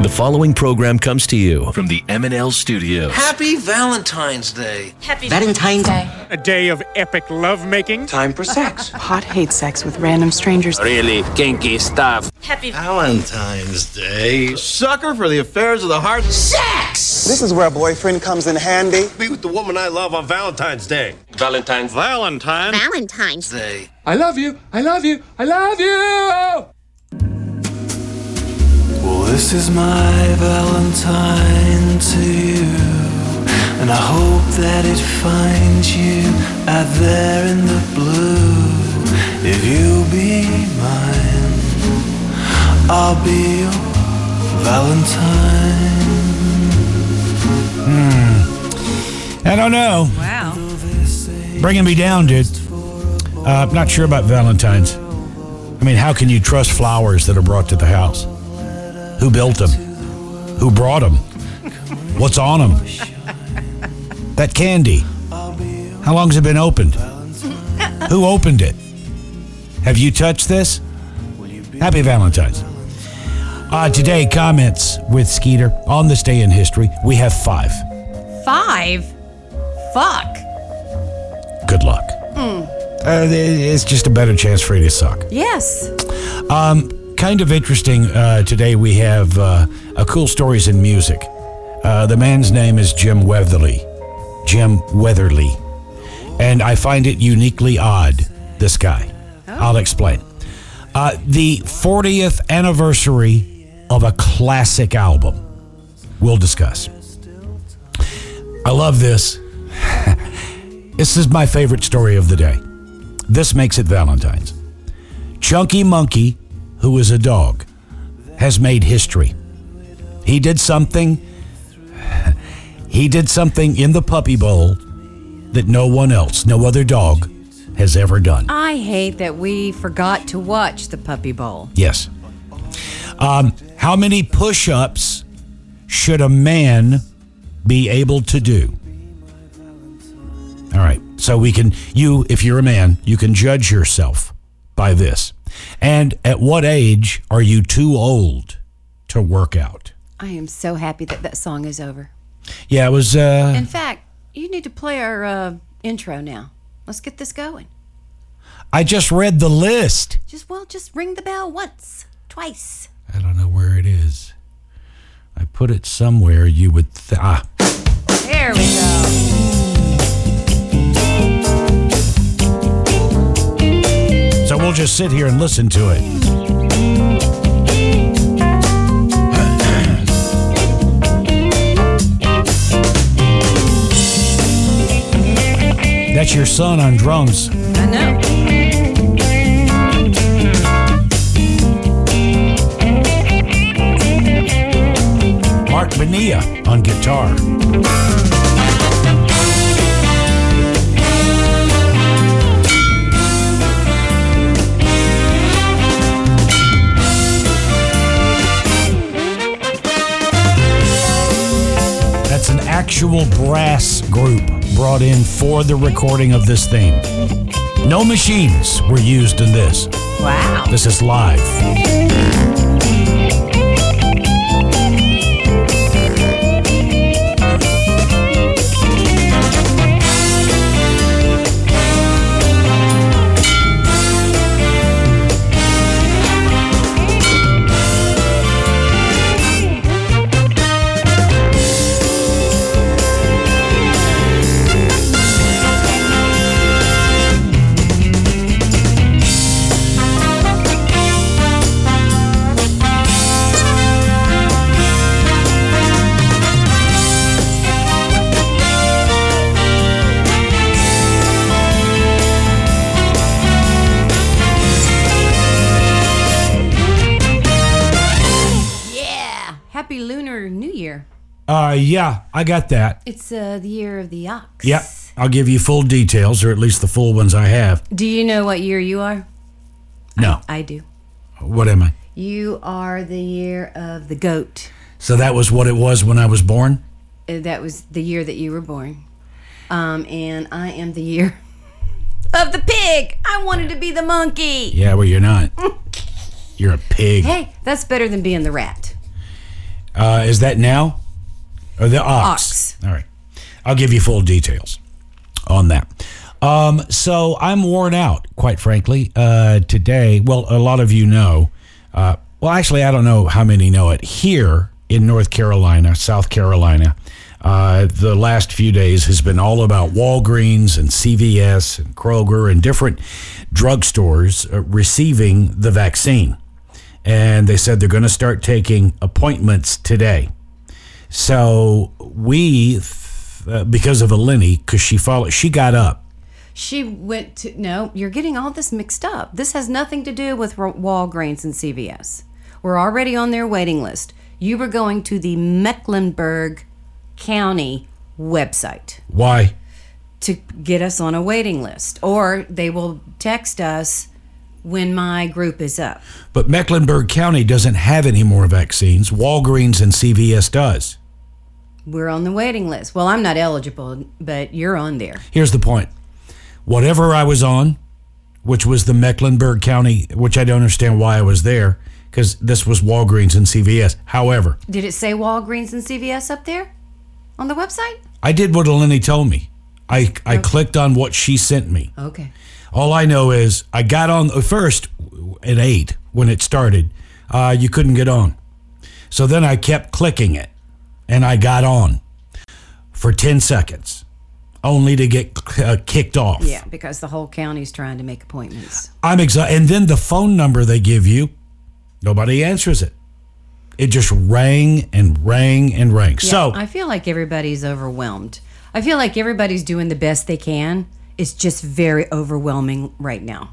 The following program comes to you from the M&L Studios. Happy Valentine's Day. Happy Valentine's Day. A day of epic lovemaking. Time for sex. Hot hate sex with random strangers. Really kinky stuff. Happy Valentine's Day. Sucker for the affairs of the heart. sex. This is where a boyfriend comes in handy. Be with the woman I love on Valentine's Day. Valentine's. Valentine. Valentine's Day. I love you. I love you. I love you. This is my Valentine to you, and I hope that it finds you out there in the blue. If you'll be mine, I'll be your Valentine. Hmm. I don't know. Wow. Bringing me down, dude. Uh, I'm not sure about Valentine's. I mean, how can you trust flowers that are brought to the house? Who built them? Who brought them? What's on them? That candy. How long's it been opened? Who opened it? Have you touched this? Happy Valentine's. Uh, today, comments with Skeeter on this day in history. We have five. Five? Fuck. Good luck. Uh, it's just a better chance for you to suck. Yes. Um, kind of interesting. Uh, today we have uh, a cool stories in music. Uh, the man's name is Jim Weatherly. Jim Weatherly, and I find it uniquely odd. This guy. I'll explain. Uh, the 40th anniversary of a classic album. We'll discuss. I love this. this is my favorite story of the day. This makes it Valentine's. Chunky Monkey, who is a dog, has made history. He did something. He did something in the puppy bowl that no one else, no other dog, has ever done. I hate that we forgot to watch the Puppy Bowl. Yes. Um, how many push ups should a man be able to do? All right. So we can, you, if you're a man, you can judge yourself by this. And at what age are you too old to work out? I am so happy that that song is over. Yeah, it was. Uh, In fact, you need to play our uh, intro now. Let's get this going. I just read the list. Just, well, just ring the bell once, twice. I don't know where it is. I put it somewhere you would. Th- ah. Sit here and listen to it. That's your son on drums. I know. Mark Bonilla on guitar. Actual brass group brought in for the recording of this theme. No machines were used in this. Wow. This is live. Yeah, I got that. It's uh, the year of the ox. Yep. I'll give you full details, or at least the full ones I have. Do you know what year you are? No. I do. What am I? You are the year of the goat. So that was what it was when I was born? Uh, That was the year that you were born. Um, and I am the year of the pig. I wanted to be the monkey. Yeah, well, you're not. You're a pig. Hey, that's better than being the rat. Uh, is that now? Or the ox? All right. I'll give you full details on that. Um, so I'm worn out, quite frankly, uh, today. Well, a lot of you know. Uh, well, actually, I don't know how many know it. Here in North Carolina, South Carolina, uh, the last few days has been all about Walgreens and CVS and Kroger and different drugstores uh, receiving the vaccine. And they said they're going to start taking appointments today. So we, uh, because of Eleni, because she followed, she got up. She went to no. You're getting all this mixed up. This has nothing to do with Walgreens and CVS. We're already on their waiting list. You were going to the Mecklenburg County website. Why? To get us on a waiting list, or they will text us when my group is up. But Mecklenburg County doesn't have any more vaccines. Walgreens and CVS does. We're on the waiting list. Well, I'm not eligible, but you're on there. Here's the point. Whatever I was on, which was the Mecklenburg County, which I don't understand why I was there, because this was Walgreens and CVS. However, did it say Walgreens and CVS up there on the website? I did what Eleni told me. I, I okay. clicked on what she sent me. Okay. All I know is I got on first at eight when it started. Uh, you couldn't get on. So then I kept clicking it and I got on for 10 seconds only to get uh, kicked off. Yeah, because the whole county's trying to make appointments. I'm excited. And then the phone number they give you, nobody answers it. It just rang and rang and rang. Yeah, so I feel like everybody's overwhelmed. I feel like everybody's doing the best they can it's just very overwhelming right now.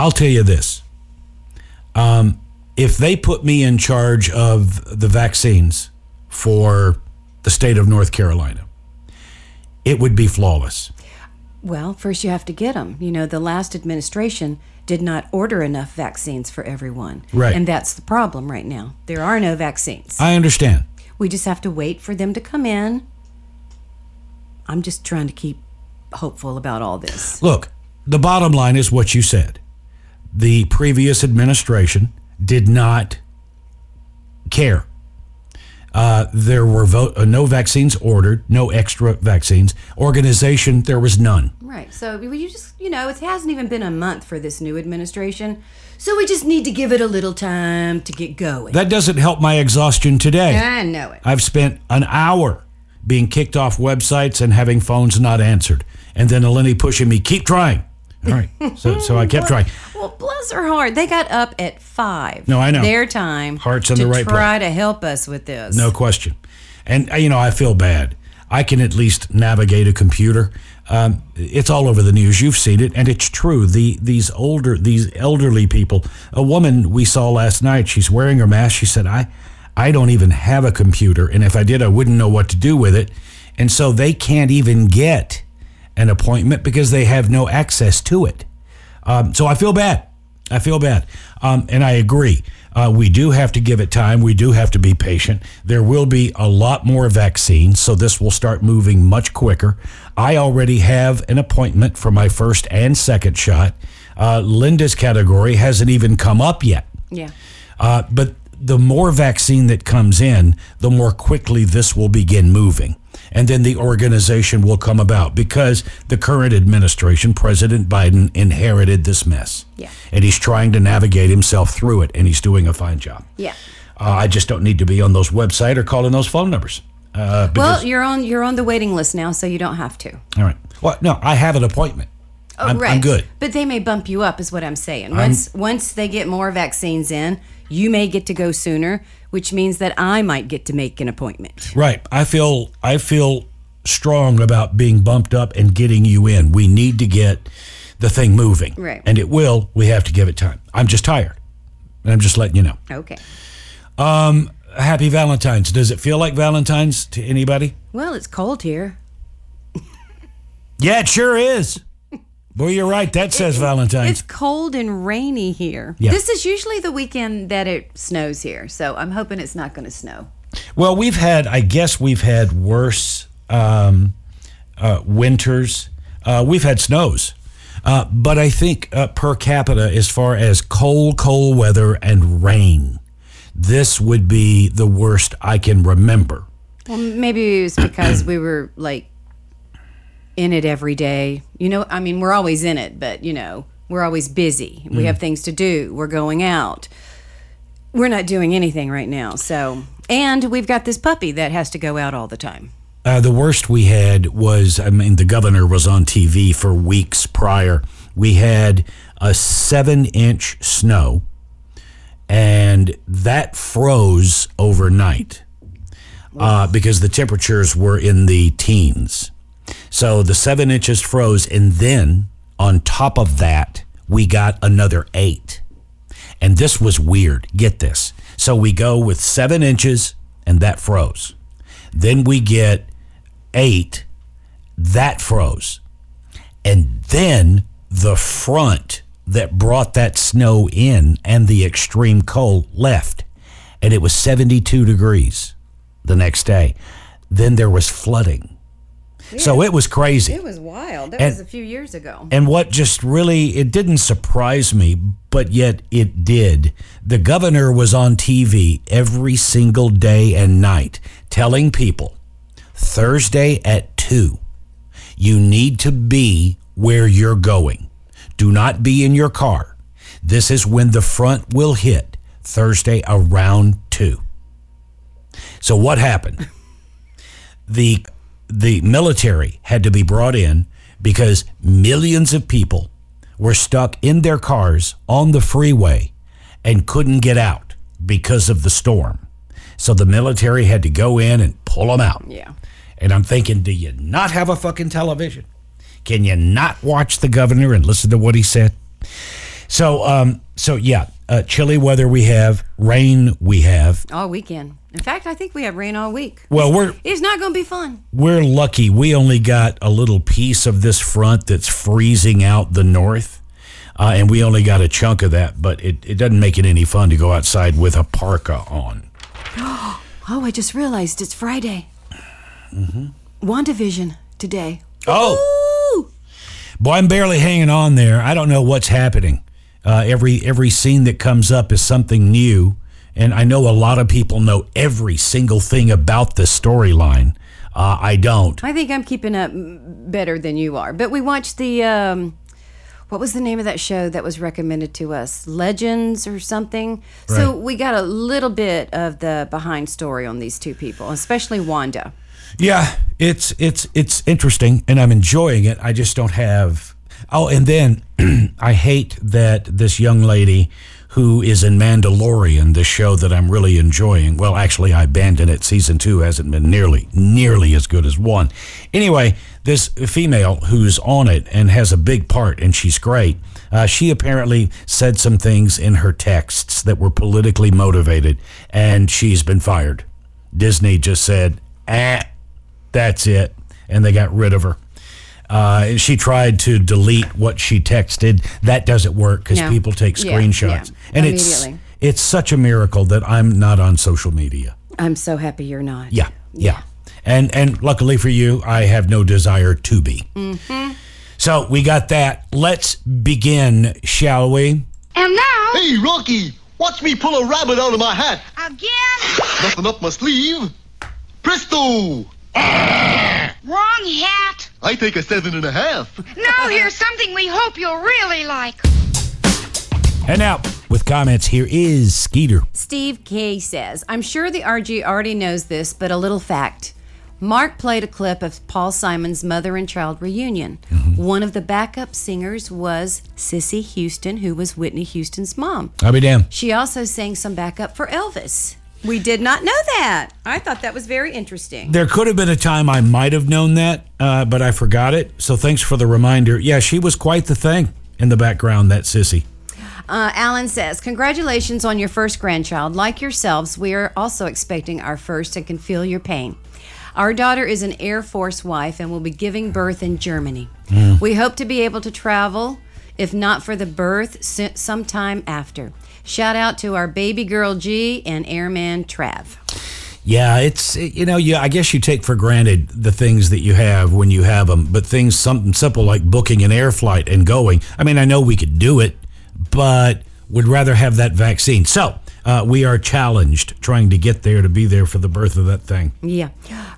I'll tell you this. Um, if they put me in charge of the vaccines for the state of North Carolina, it would be flawless. Well, first you have to get them. You know, the last administration did not order enough vaccines for everyone. Right. And that's the problem right now. There are no vaccines. I understand. We just have to wait for them to come in. I'm just trying to keep hopeful about all this. Look, the bottom line is what you said. The previous administration did not care. Uh, there were vo- uh, no vaccines ordered, no extra vaccines. Organization, there was none. Right. So you just, you know, it hasn't even been a month for this new administration. So we just need to give it a little time to get going. That doesn't help my exhaustion today. I know it. I've spent an hour being kicked off websites and having phones not answered and then Eleni pushing me, keep trying. All right. So, so I kept trying. Well, bless her heart. They got up at five. No, I know. Their time. Hearts in the right try place. to help us with this. No question. And, uh, you know, I feel bad. I can at least navigate a computer. Um, it's all over the news. You've seen it, and it's true. The these older, these elderly people. A woman we saw last night. She's wearing her mask. She said, "I, I don't even have a computer, and if I did, I wouldn't know what to do with it." And so they can't even get an appointment because they have no access to it. Um, so I feel bad. I feel bad. Um, and I agree. Uh, we do have to give it time. We do have to be patient. There will be a lot more vaccines, so this will start moving much quicker. I already have an appointment for my first and second shot. Uh, Linda's category hasn't even come up yet. Yeah. Uh, but the more vaccine that comes in, the more quickly this will begin moving and then the organization will come about because the current administration, President Biden, inherited this mess. Yeah. And he's trying to navigate himself through it, and he's doing a fine job. Yeah. Uh, I just don't need to be on those website or calling those phone numbers. Uh, well, you're on you're on the waiting list now, so you don't have to. All right. Well, no, I have an appointment. Oh, I'm, right. I'm good. But they may bump you up, is what I'm saying. Once I'm, once they get more vaccines in, you may get to go sooner which means that I might get to make an appointment. Right. I feel I feel strong about being bumped up and getting you in. We need to get the thing moving. Right. And it will. We have to give it time. I'm just tired. And I'm just letting you know. Okay. Um happy Valentine's. Does it feel like Valentine's to anybody? Well, it's cold here. yeah, it sure is. Boy, you're right. That says it, Valentine's. It's cold and rainy here. Yeah. This is usually the weekend that it snows here, so I'm hoping it's not going to snow. Well, we've had, I guess, we've had worse um, uh, winters. Uh, we've had snows, uh, but I think uh, per capita, as far as cold, cold weather and rain, this would be the worst I can remember. Well, maybe it was because we were like in it every day. You know, I mean, we're always in it, but you know, we're always busy. We Mm. have things to do. We're going out. We're not doing anything right now. So, and we've got this puppy that has to go out all the time. Uh, the worst we had was, I mean, the governor was on TV for weeks prior. We had a seven inch snow, and that froze overnight uh, because the temperatures were in the teens. So the seven inches froze, and then on top of that, we got another eight. And this was weird. Get this. So we go with seven inches, and that froze. Then we get eight, that froze. And then the front that brought that snow in and the extreme cold left. And it was 72 degrees the next day. Then there was flooding. So it was crazy. It was wild. That And- was a few years ago. And what just really, it didn't surprise me, but yet it did. The governor was on TV every single day and night telling people Thursday at 2, you need to be where you're going. Do not be in your car. This is when the front will hit Thursday around 2. So what happened? the the military had to be brought in because millions of people were stuck in their cars on the freeway and couldn't get out because of the storm. So the military had to go in and pull them out. Yeah. And I'm thinking, do you not have a fucking television? Can you not watch the governor and listen to what he said? So, um, so yeah, uh, chilly weather we have, rain we have. All weekend. In fact, I think we have rain all week. Well, we're It's not going to be fun. we're lucky. We only got a little piece of this front that's freezing out the north, uh, and we only got a chunk of that. But it, it doesn't make it any fun to go outside with a parka on. Oh, I just realized it's Friday. Mm-hmm. WandaVision today. Oh, boy, I'm barely hanging on there. I don't know what's happening. Uh, every every scene that comes up is something new, and I know a lot of people know every single thing about the storyline. Uh, I don't. I think I'm keeping up better than you are. But we watched the um, what was the name of that show that was recommended to us? Legends or something. So we got a little bit of the behind story on these two people, especially Wanda. Yeah, it's it's it's interesting, and I'm enjoying it. I just don't have. Oh, and then I hate that this young lady who is in Mandalorian, the show that I'm really enjoying. Well, actually, I abandoned it. Season two hasn't been nearly nearly as good as one. Anyway, this female who's on it and has a big part, and she's great. Uh, she apparently said some things in her texts that were politically motivated, and she's been fired. Disney just said, "Ah, that's it," and they got rid of her. Uh, and she tried to delete what she texted. That doesn't work because No. people take screenshots, yeah, and it's it's such a miracle that I'm not on social media. I'm so happy you're not. Yeah, yeah, and and luckily for you, I have no desire to be. Mm-hmm. So we got that. Let's begin, shall we? And now, Hey, Rocky, watch me pull a rabbit out of my hat. again, Nothing up my sleeve. Presto! Wrong hat. I take a seven and a half. Now here's something we hope you'll really like. And now with comments, here is Skeeter. Steve K says, I'm sure the RG already knows this, but a little fact. Mark played a clip of Paul Simon's mother and child reunion. Mm-hmm. One of the backup singers was Cissy Houston, who was Whitney Houston's mom. I'll be damned. She also sang some backup for Elvis. We did not know that. I thought that was very interesting. There could have been a time I might have known that, uh, but I forgot it. So thanks for the reminder. Yeah, she was quite the thing in the background, that sissy. Uh, Alan says, Congratulations on your first grandchild. Like yourselves, we are also expecting our first and can feel your pain. Our daughter is an Air Force wife and will be giving birth in Germany. We hope to be able to travel, if not for the birth, sometime after. Shout out to our baby girl G and Airman Trav. Yeah, it's you know, you I guess you take for granted the things that you have when you have them, but things something simple like booking an air flight and going. I mean, I know we could do it, but would rather have that vaccine. So, uh, we are challenged trying to get there to be there for the birth of that thing. Yeah.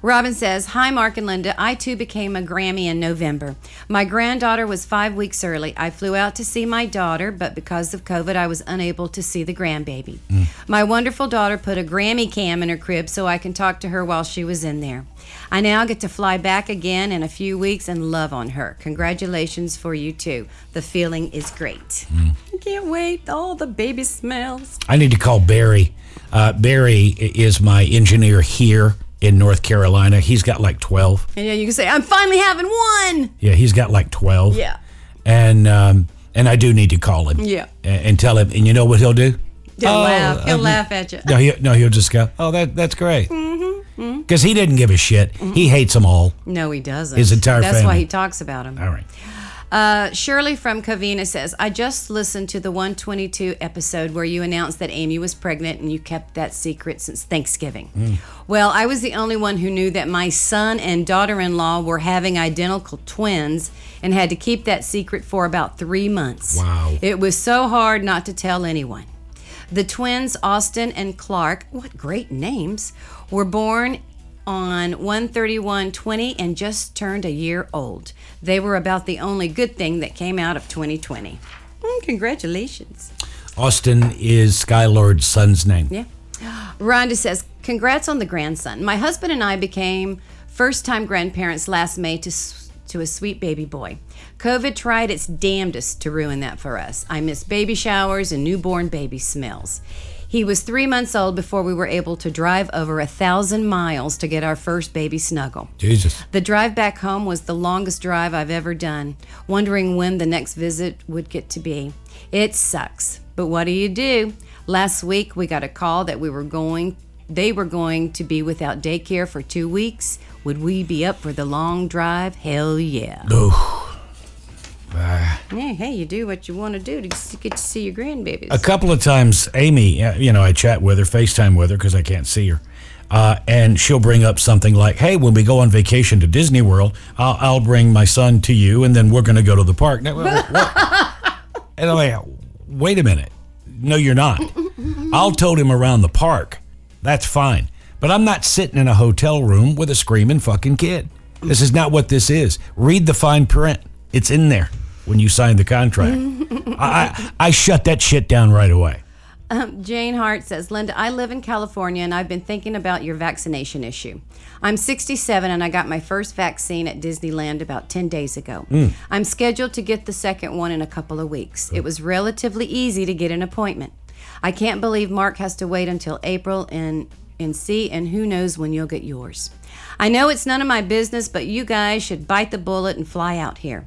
Robin says, Hi, Mark and Linda. I too became a Grammy in November. My granddaughter was five weeks early. I flew out to see my daughter, but because of COVID, I was unable to see the grandbaby. My wonderful daughter put a Grammy cam in her crib so I can talk to her while she was in there. I now get to fly back again in a few weeks and love on her. Congratulations for you too. The feeling is great. I can't wait. All the baby smells. I need to call Barry. Uh, Barry is my engineer here in North Carolina. He's got like 12. And yeah, you can say, I'm finally having one. Yeah, he's got like 12. Yeah. And um, and I do need to call him. Yeah. And, tell him. And you know what he'll do? He'll Oh, laugh. He'll um, laugh at you. No, he, no, he'll just go, oh, that that's great. Mm-hmm. Mm-hmm. Because he didn't give a shit. Mm-hmm. He hates them all. No, he doesn't. His entire That's why family. he talks about him. All right. Uh, Shirley from Covina says, I just listened to the 122 episode where you announced that Amy was pregnant and you kept that secret since Thanksgiving. Mm. Well, I was the only one who knew that my son and daughter in law were having identical twins and had to keep that secret for about three months. Wow. It was so hard not to tell anyone. The twins, Austin and Clark, what great names, were born on 13120 and just turned a year old. They were about the only good thing that came out of 2020. Mm, congratulations. Austin is Skylord's son's name. Yeah. Rhonda says, Congrats on the grandson. My husband and I became first time grandparents last May to, to a sweet baby boy. COVID tried its damnedest to ruin that for us. I miss baby showers and newborn baby smells. He was three months old before we were able to drive over a thousand miles to get our first baby snuggle. Jesus. The drive back home was the longest drive I've ever done, wondering when the next visit would get to be. It sucks, but what do you do? Last week we got a call that we were going they were going to be without daycare for 2 weeks. Would we be up for the long drive? Hell yeah. Ah. Yeah, hey, you do what you want to do to get to see your grandbabies. A couple of times, Amy, uh, you know, I chat with her, FaceTime with her because I can't see her. Uh, and she'll bring up something like, hey, when we go on vacation to Disney World, I'll, I'll bring my son to you and then we're going to go to the park. Now, and I'm like, wait a minute. No, you're not. I'll tote him around the park. That's fine. But I'm not sitting in a hotel room with a screaming fucking kid. This is not what this is. Read the fine print. It's in there when you signed the contract. I, I, I shut that shit down right away. Um, Jane Hart says, Linda, I live in California and I've been thinking about your vaccination issue. I'm 67 and I got my first vaccine at Disneyland about 10 days ago. Mm. I'm scheduled to get the second one in a couple of weeks. It was relatively easy to get an appointment. I can't believe Mark has to wait until April and, and see, and who knows when you'll get yours. I know it's none of my business, but you guys should bite the bullet and fly out here.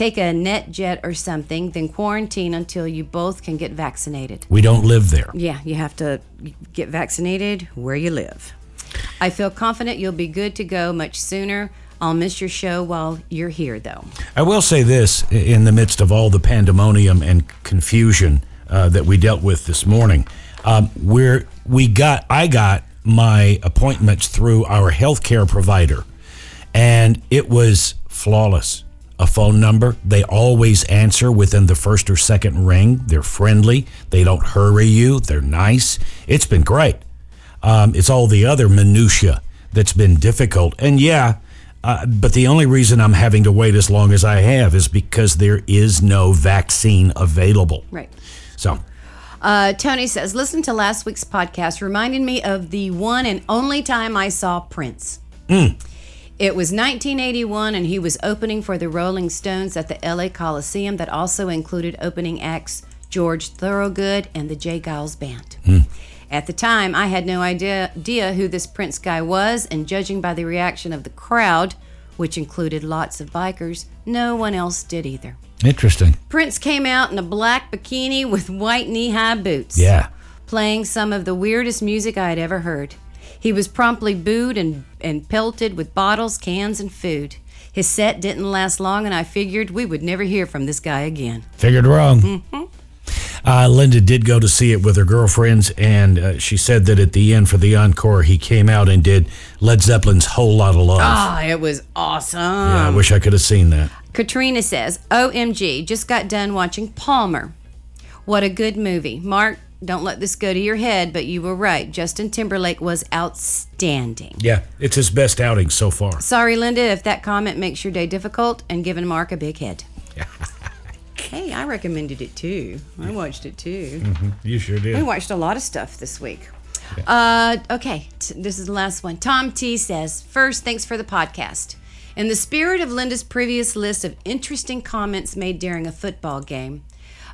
Take a net jet or something, then quarantine until you both can get vaccinated. We don't live there. Yeah, you have to get vaccinated where you live. I feel confident you'll be good to go much sooner. I'll miss your show while you're here, though. I will say this in the midst of all the pandemonium and confusion uh, that we dealt with this morning, um, where we got, I got my appointments through our healthcare provider, and it was flawless. A phone number, they always answer within the first or second ring. They're friendly, they don't hurry you, they're nice. It's been great. Um, it's all the other minutia that's been difficult. And yeah, uh, but the only reason I'm having to wait as long as I have is because there is no vaccine available. Right. So, Uh, Tony says, listen to last week's podcast reminded me of the one and only time I saw Prince. mm, It was 1981, and he was opening for the Rolling Stones at the LA Coliseum, that also included opening acts George Thorogood and the J. Geils Band. mm. At the time, I had no idea, idea who this Prince guy was, and judging by the reaction of the crowd, which included lots of bikers, no one else did either. interesting. Prince came out in a black bikini with white knee high boots Yeah. playing some of the weirdest music I had ever heard. He was promptly booed and, and pelted with bottles, cans, and food. His set didn't last long, and I figured we would never hear from this guy again. Figured wrong. Uh, Linda did go to see it with her girlfriends, and uh, she said that at the end for the encore, he came out and did Led Zeppelin's Whole Lot of Love. Ah, it was awesome. yeah, I wish I could have seen that. Katrina says, OMG, just got done watching Palmer. What a good movie. Mark don't let this go to your head, but you were right. Justin Timberlake was outstanding. Yeah, it's his best outing so far. Sorry, Linda, if that comment makes your day difficult and giving Mark a big head. hey, I recommended it too. I watched it too. You sure did. We watched a lot of stuff this week. Uh, okay, t- this is the last one. Tom T says, First, thanks for the podcast. In the spirit of Linda's previous list of interesting comments made during a football game,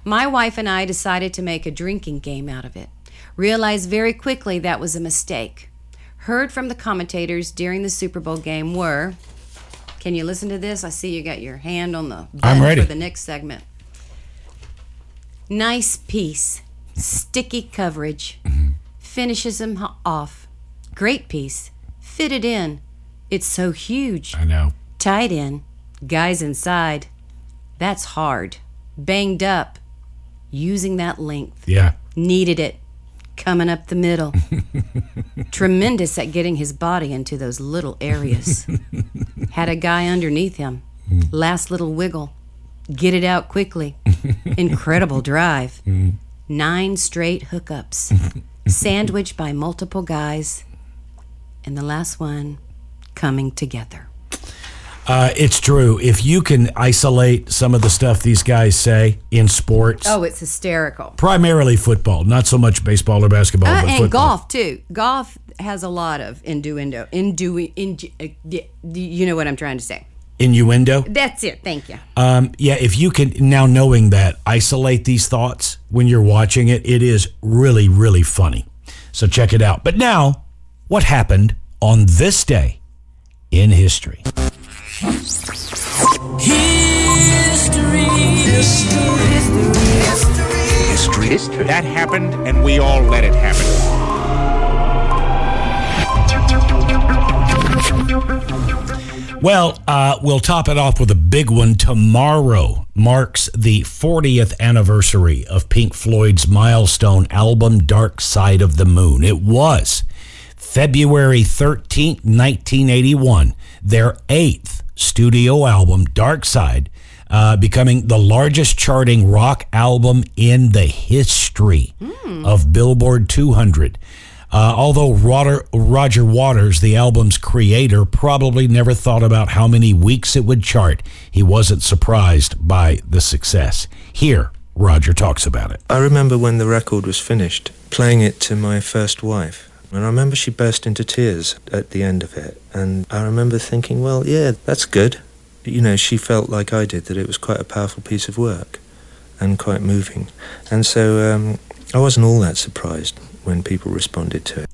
my wife and I decided to make a drinking game out of it. Realized very quickly that was a mistake. Heard from the commentators during the Super Bowl game were, can you listen to this? I see you got your hand on the button ready. for the next segment. Nice piece, sticky coverage, finishes him off. Great piece, fitted in. It's so huge. I know. Tight in, guys inside. That's hard. Banged up, using that length. Yeah. Needed it. Coming up the middle. Tremendous at getting his body into those little areas. Had a guy underneath him. Mm. Last little wiggle. Get it out quickly. Incredible drive. Mm. Nine straight hookups. Sandwiched by multiple guys. And the last one coming together. Uh, it's true. If you can isolate some of the stuff these guys say in sports, Oh, it's hysterical. primarily football, not so much baseball or basketball, Uh, but and football. golf too. Golf has a lot of innuendo. Indu, indu, uh, you know what I'm trying to say. Innuendo. That's it. Thank you. Um, yeah, if you can now knowing that, isolate these thoughts when you're watching it, it is really, really funny. So check it out. But now, what happened on this day in history? History. History. That happened, and we all let it happen. Well, uh, we'll top it off with a big one. Tomorrow marks the 40th anniversary of Pink Floyd's milestone album, Dark Side of the Moon. It was February 13, 1981, their eighth studio album, Dark Side, uh, becoming the largest charting rock album in the history of Billboard 200. Uh, although Roger, Roger Waters, the album's creator, probably never thought about how many weeks it would chart, he wasn't surprised by the success. Here, Roger talks about it. I remember when the record was finished, playing it to my first wife. And I remember she burst into tears at the end of it. And I remember thinking, well, yeah, that's good. You know, she felt like I did, that it was quite a powerful piece of work and quite moving. And so um, I wasn't all that surprised when people responded to it.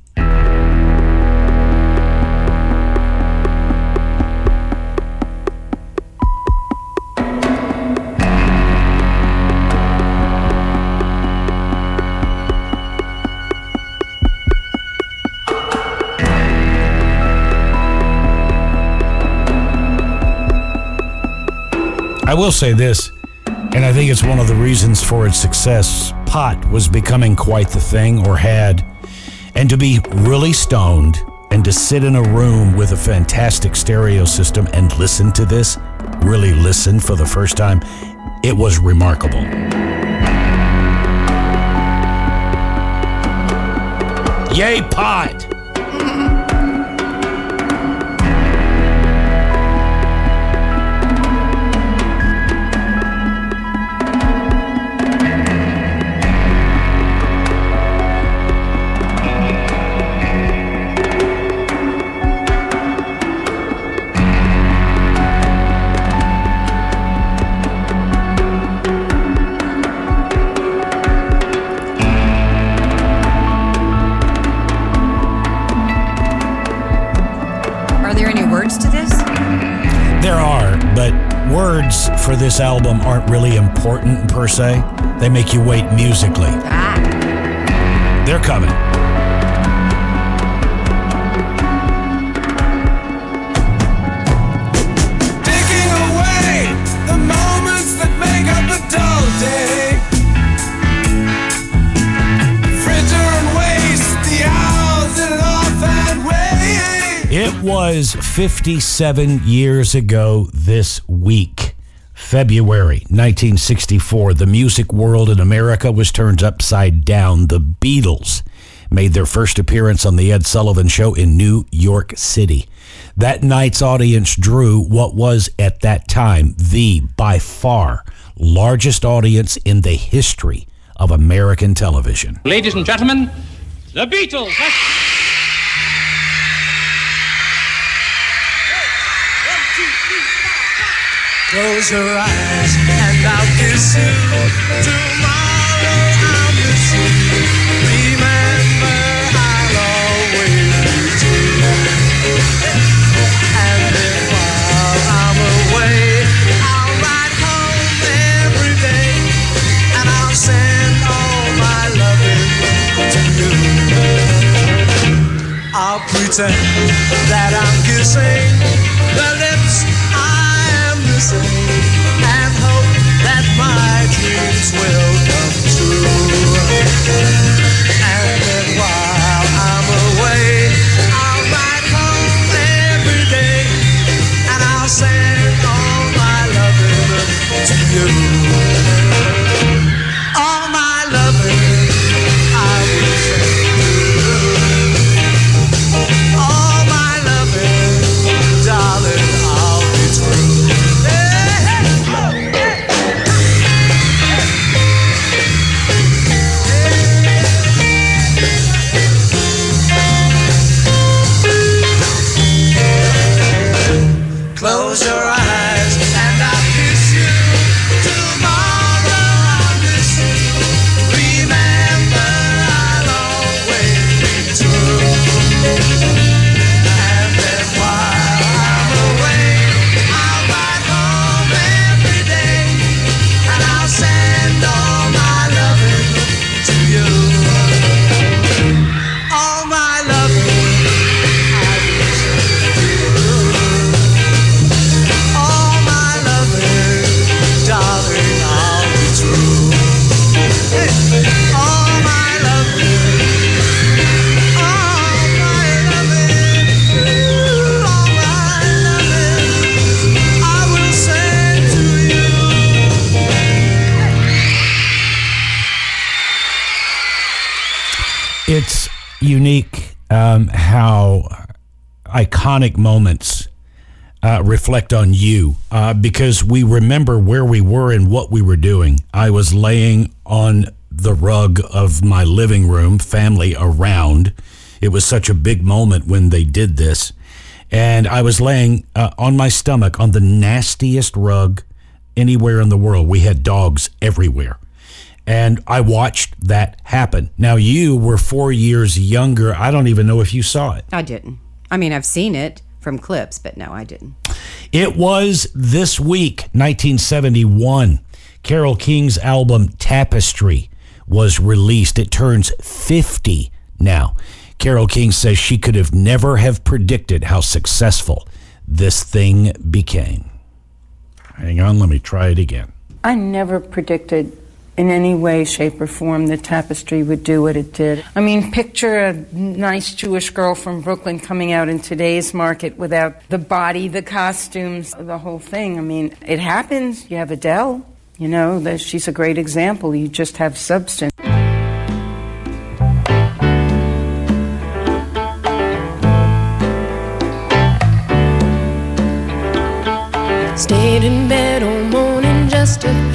I will say this, and I think it's one of the reasons for its success. Pot was becoming quite the thing, or had. And to be really stoned and to sit in a room with a fantastic stereo system and listen to this, really listen for the first time, it was remarkable. Yay, pot! There are, but words for this album aren't really important per se. They make you wait musically. Ah. They're coming. Was 57 years ago this week. February 1964, the music world in America was turned upside down. The Beatles made their first appearance on The Ed Sullivan Show in New York City. That night's audience drew what was at that time the by far largest audience in the history of American television. Ladies and gentlemen, the Beatles. Close your eyes and I'll kiss you. Tomorrow I'll miss you. Remember, I'll always. And then while I'm away, I'll home every day. And I'll send all my loving to you. I'll pretend that I'm kissing iconic moments uh, reflect on you uh, because we remember where we were and what we were doing. I was laying on the rug of my living room, family around. It was such a big moment when they did this. And I was laying uh, on my stomach on the nastiest rug anywhere in the world. We had dogs everywhere. And I watched that happen. Now, you were four years younger. I don't even know if you saw it. I didn't. I mean, I've seen it from clips, but no, I didn't. It was this week, 1971. Carole King's album Tapestry was released. It turns 50 now. Carol King says she could have never have predicted how successful this thing became. Hang on, let me try it again. I never predicted in any way, shape, or form the Tapestry would do what it did. I mean, picture a nice Jewish girl from Brooklyn coming out in today's market without the body, the costumes, the whole thing. I mean, it happens. You have Adele, you know, that she's a great example. You just have substance. Stayed in bed all morning just to.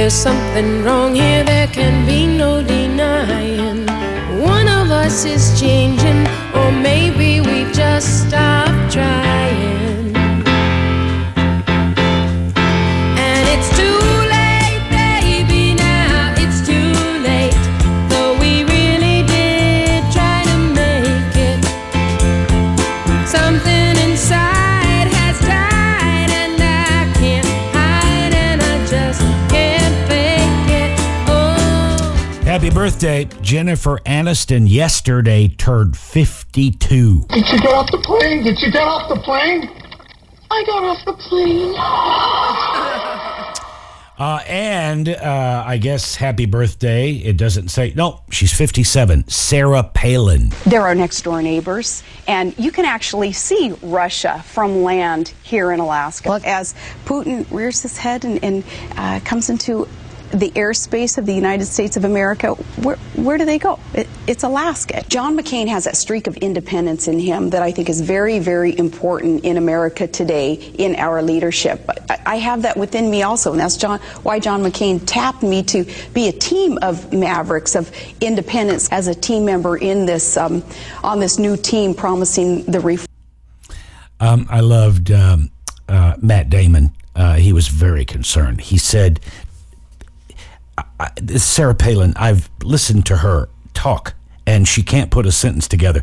There's something wrong here, there can be no denying. One of us is changing, or maybe we've just stopped trying. Happy birthday, Jennifer Aniston. Yesterday turned 52. Did you get off the plane? Did you get off the plane? I got off the plane. Uh, and uh, I guess happy birthday. It doesn't say. No, she's 57. Sarah Palin. They're our next door neighbors, and you can actually see Russia from land here in Alaska. As Putin rears his head and, and uh, comes into the airspace of the United States of America, where, where do they go? It, it's Alaska. John McCain has that streak of independence in him that I think is very, very important in America today in our leadership. I, I have that within me also, and that's John, why John McCain tapped me to be a team of mavericks of independence as a team member in this um, on this new team promising the reform. Um, I loved um, uh, Matt Damon. Uh, he was very concerned. He said, I, Sarah Palin, I've listened to her talk, and she can't put a sentence together.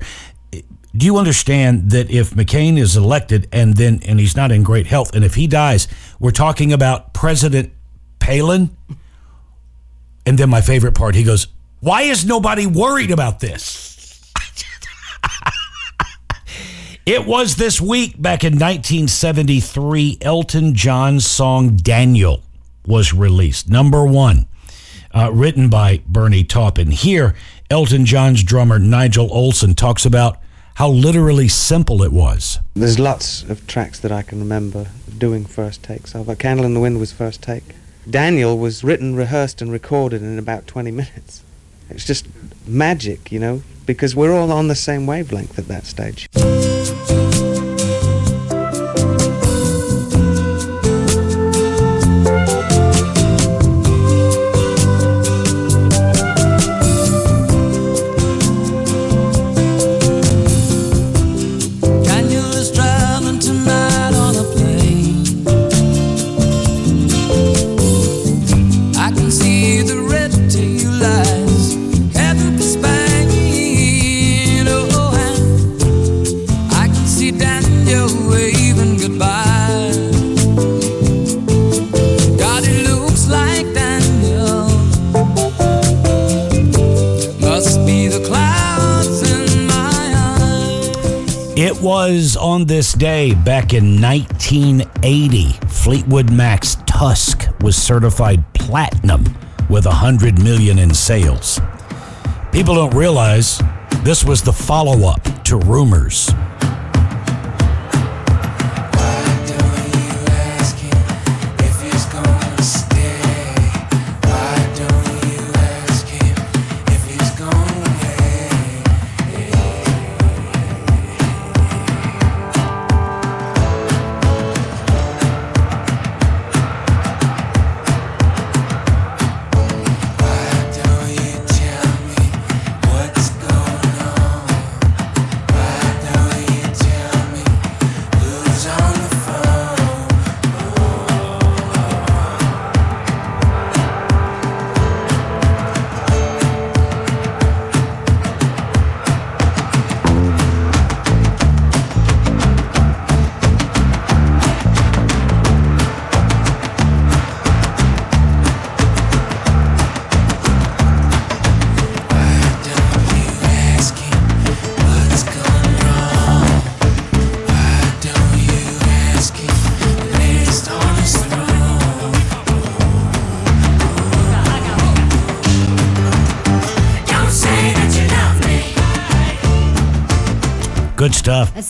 Do you understand that if McCain is elected and then and he's not in great health, and if he dies, we're talking about President Palin? And then my favorite part, he goes, "Why is nobody worried about this?" It was this week back in 1973, Elton John's song Daniel was released. Number one, uh, written by Bernie Taupin. Here, Elton John's drummer Nigel Olsson talks about how literally simple it was. There's lots of tracks that I can remember doing first takes of. A Candle in the Wind was first take. Daniel was written, rehearsed, and recorded in about 20 minutes. It's just magic, you know, because we're all on the same wavelength at that stage. Day back in 1980, Fleetwood Mac's Tusk was certified platinum with 100 million in sales. People don't realize this was the follow up to Rumors.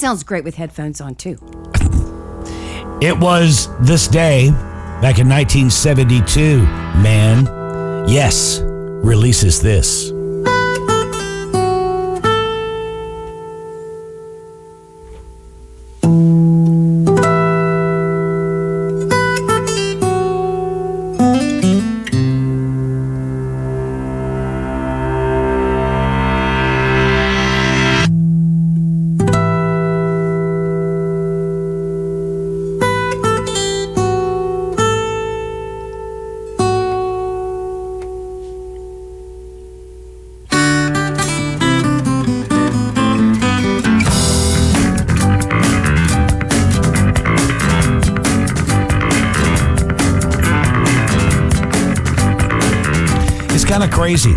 Sounds great with headphones on, too. It was this day back in 1972, man. Yes, releases this.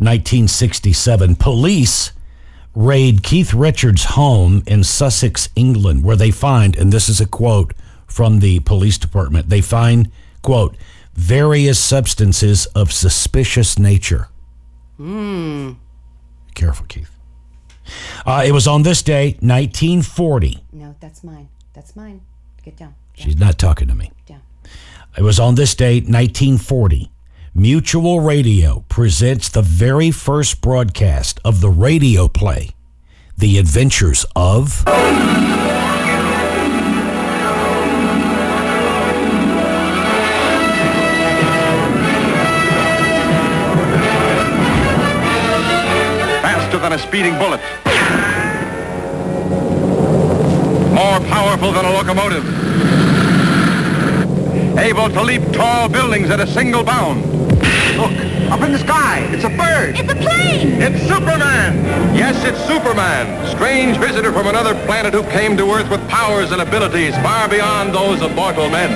1967. Police raid Keith Richards' home in Sussex, England, where they find, and this is a quote from the police department, they find, quote, various substances of suspicious nature. Hmm. Careful, Keith. Uh, it was on this day, 1940. No, that's mine. That's mine. Get down. She's not talking to me. Down. It was on this day, 1940. Mutual Radio presents the very first broadcast of the radio play, The Adventures of. Faster than a speeding bullet. More powerful than a locomotive. Able to leap tall buildings at a single bound. Look, up in the sky. It's a bird. It's a plane. It's Superman. Yes, it's Superman. Strange visitor from another planet who came to Earth with powers and abilities far beyond those of mortal men.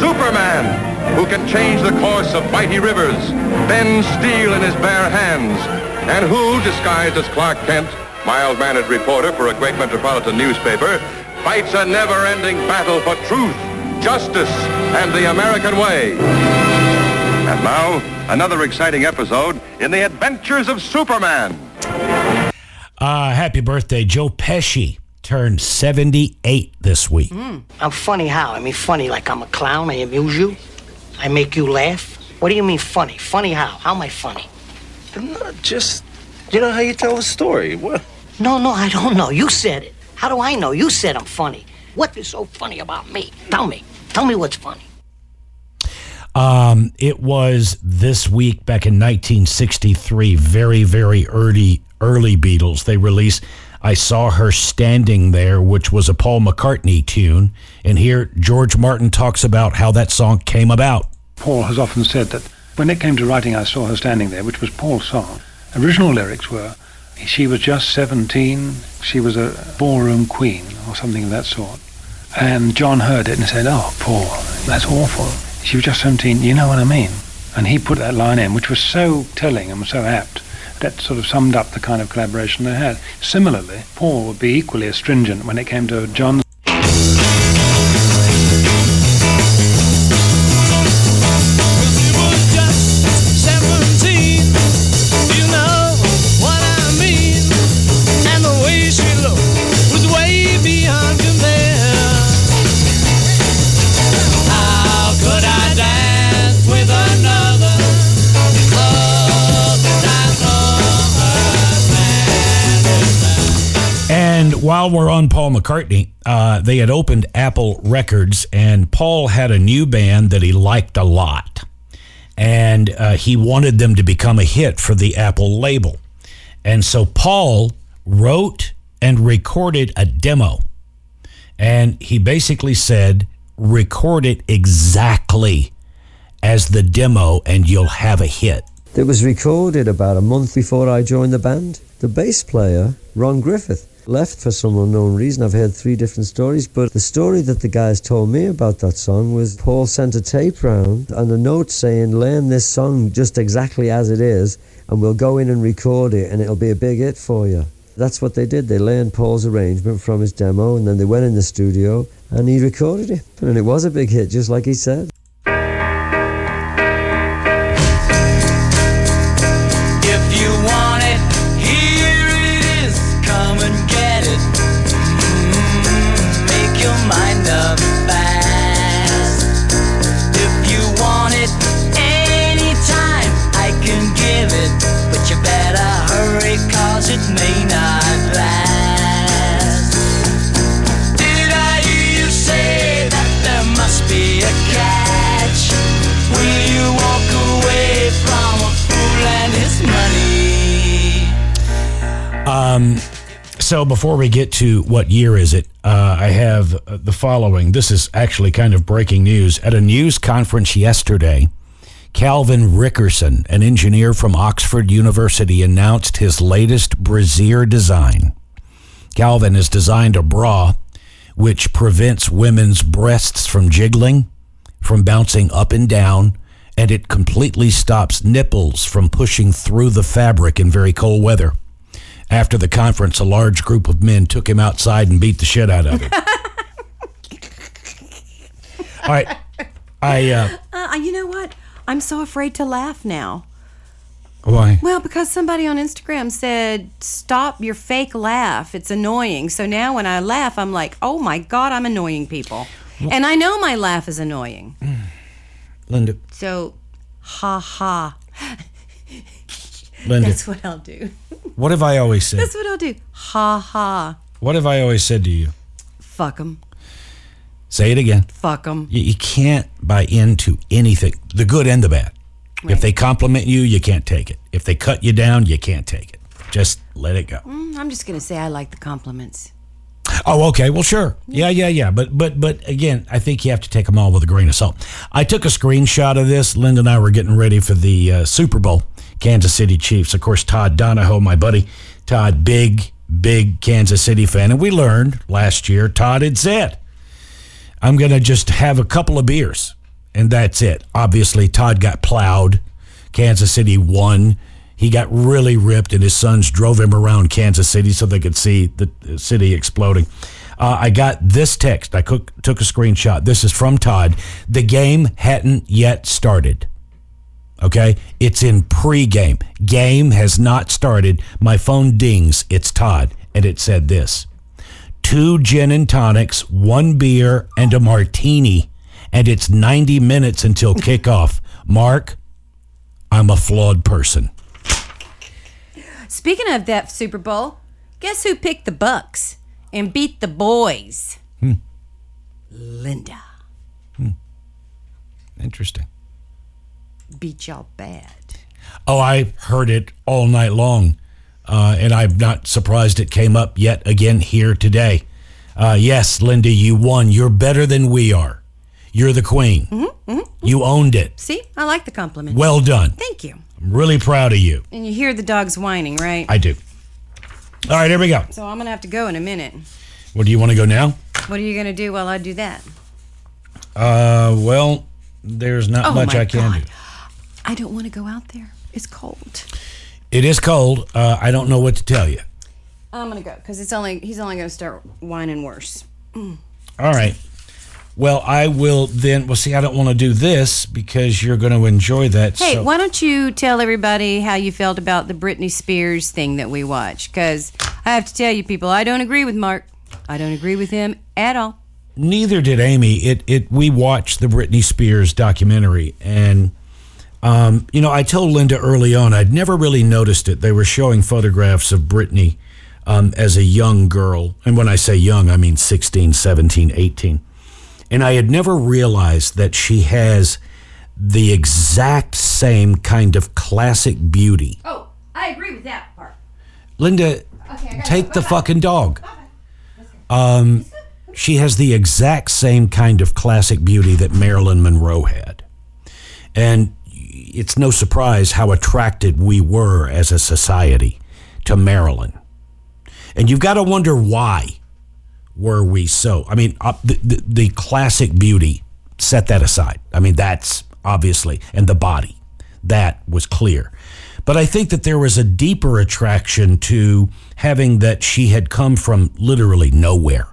Superman, who can change the course of mighty rivers, bend steel in his bare hands, and who, disguised as Clark Kent, mild-mannered reporter for a great metropolitan newspaper, fights a never-ending battle for truth, justice, and the American way. And now, another exciting episode in the adventures of Superman. Uh, happy birthday, Joe Pesci turned 78 this week. I'm funny how? I mean, funny like I'm a clown. I amuse you. I make you laugh. What do you mean funny? Funny how? How am I funny? I'm not just, you know how you tell a story. What? No, no, I don't know. You said it. How do I know? You said I'm funny. What is so funny about me? Tell me. Tell me what's funny. Um, it was this week back in 1963, very, very early, early Beatles. They released I Saw Her Standing There, which was a Paul McCartney tune. And here George Martin talks about how that song came about. Paul has often said that when it came to writing I Saw Her Standing There, which was Paul's song, original lyrics were, she was just 17, she was a ballroom queen, or something of that sort. And John heard it and said, oh, Paul, that's awful. She was just 17, you know what I mean? And he put that line in, which was so telling and so apt. That sort of summed up the kind of collaboration they had. Similarly, Paul would be equally astringent when it came to John's while we're on Paul McCartney, uh, they had opened Apple Records, and Paul had a new band that he liked a lot. And uh, he wanted them to become a hit for the Apple label. And so Paul wrote and recorded a demo. And he basically said, record it exactly as the demo, and you'll have a hit. It was recorded about a month before I joined the band. The bass player, Ron Griffith, left for some unknown reason. I've heard three different stories, but the story that the guys told me about that song was Paul sent a tape round and a note saying, learn this song just exactly as it is, and we'll go in and record it, and it'll be a big hit for you. That's what they did. They learned Paul's arrangement from his demo, and then they went in the studio and he recorded it. And it was a big hit, just like he said. Um, so before we get to what year is it, uh, I have uh, the following. This is actually kind of breaking news. At a news conference yesterday, Calvin Rickerson, an engineer from Oxford University, announced his latest brassiere design. Calvin has designed a bra which prevents women's breasts from jiggling from bouncing up and down, and it completely stops nipples from pushing through the fabric in very cold weather. After the conference, a large group of men took him outside and beat the shit out of him. All right. I, uh, Uh, you know what? I'm so afraid to laugh now. why? Well, because somebody on Instagram said, stop your fake laugh. It's annoying. So now when I laugh, I'm like, oh my God, I'm annoying people. And I know my laugh is annoying. Linda, So, ha ha. Linda. That's what I'll do. What have I always said? That's what I'll do. Ha ha. What have I always said to you? Fuck them. Say it again. Fuck them. You, you can't buy into anything, the good and the bad. If they compliment you, you can't take it. If they cut you down, you can't take it. Just let it go. Mm, I'm just going to say I like the compliments. Oh, okay. Well, sure. Yeah, yeah, yeah. But, but, but again, I think you have to take them all with a grain of salt. I took a screenshot of this. Linda and I were getting ready for the uh, Super Bowl, Kansas City Chiefs. Of course, Todd Donahoe, my buddy, Todd, big, big Kansas City fan, and we learned last year. Todd had said, "I'm going to just have a couple of beers, and that's it." Obviously, Todd got plowed. Kansas City won. He got really ripped, and his sons drove him around Kansas City so they could see the city exploding. Uh, I got this text. I took a screenshot. This is from Todd. The game hadn't yet started. Okay? It's in pregame. Game has not started. My phone dings. It's Todd. And it said this two gin and tonics, one beer, and a martini. And it's 90 minutes until kickoff. Mark, I'm a flawed person. Speaking of that Super Bowl, guess who picked the Bucs and beat the boys? Hmm. Linda Interesting. Beat y'all bad. Oh, I heard it all night long. Uh, and I'm not surprised it came up yet again here today. Uh, yes, Linda, you won. You're better than we are. You're the queen. Mm-hmm, You owned it. See, I like the compliment. Well done. Thank you. I'm really proud of you. And you hear the dogs whining, right? I do. All right, here we go. so I'm gonna have to go in a minute. Well, do you want to go now? What are you gonna do while I do that? Uh, well, there's not Oh, much I can God. do. I don't want to go out there. It's cold. It is cold. Uh, I don't know what to tell you. I'm gonna go because it's only he's only gonna start whining worse. Mm. All right. Well, I will then. Well, see, I don't want to do this because you're going to enjoy that. Hey, so- why don't you tell everybody how you felt about the Britney Spears thing that we watched? Because I have to tell you, people, I don't agree with Mark. I don't agree with him at all. Neither did Amy. It it we watched the Britney Spears documentary and um, you know, I told Linda early on I'd never really noticed it. They were showing photographs of Britney um, as a young girl. And when I say young, I mean 16, 17, 18. And I had never realized that she has the exact same kind of classic beauty. Oh, I agree with that part. Linda, okay, take the fucking dog. Um, she has the exact same kind of classic beauty that Marilyn Monroe had. And it's no surprise how attracted we were as a society to Marilyn. And you've got to wonder why were we so? I mean, uh, the, the, the classic beauty, set that aside. I mean, that's obviously, and the body, that was clear. But I think that there was a deeper attraction to having that she had come from literally nowhere.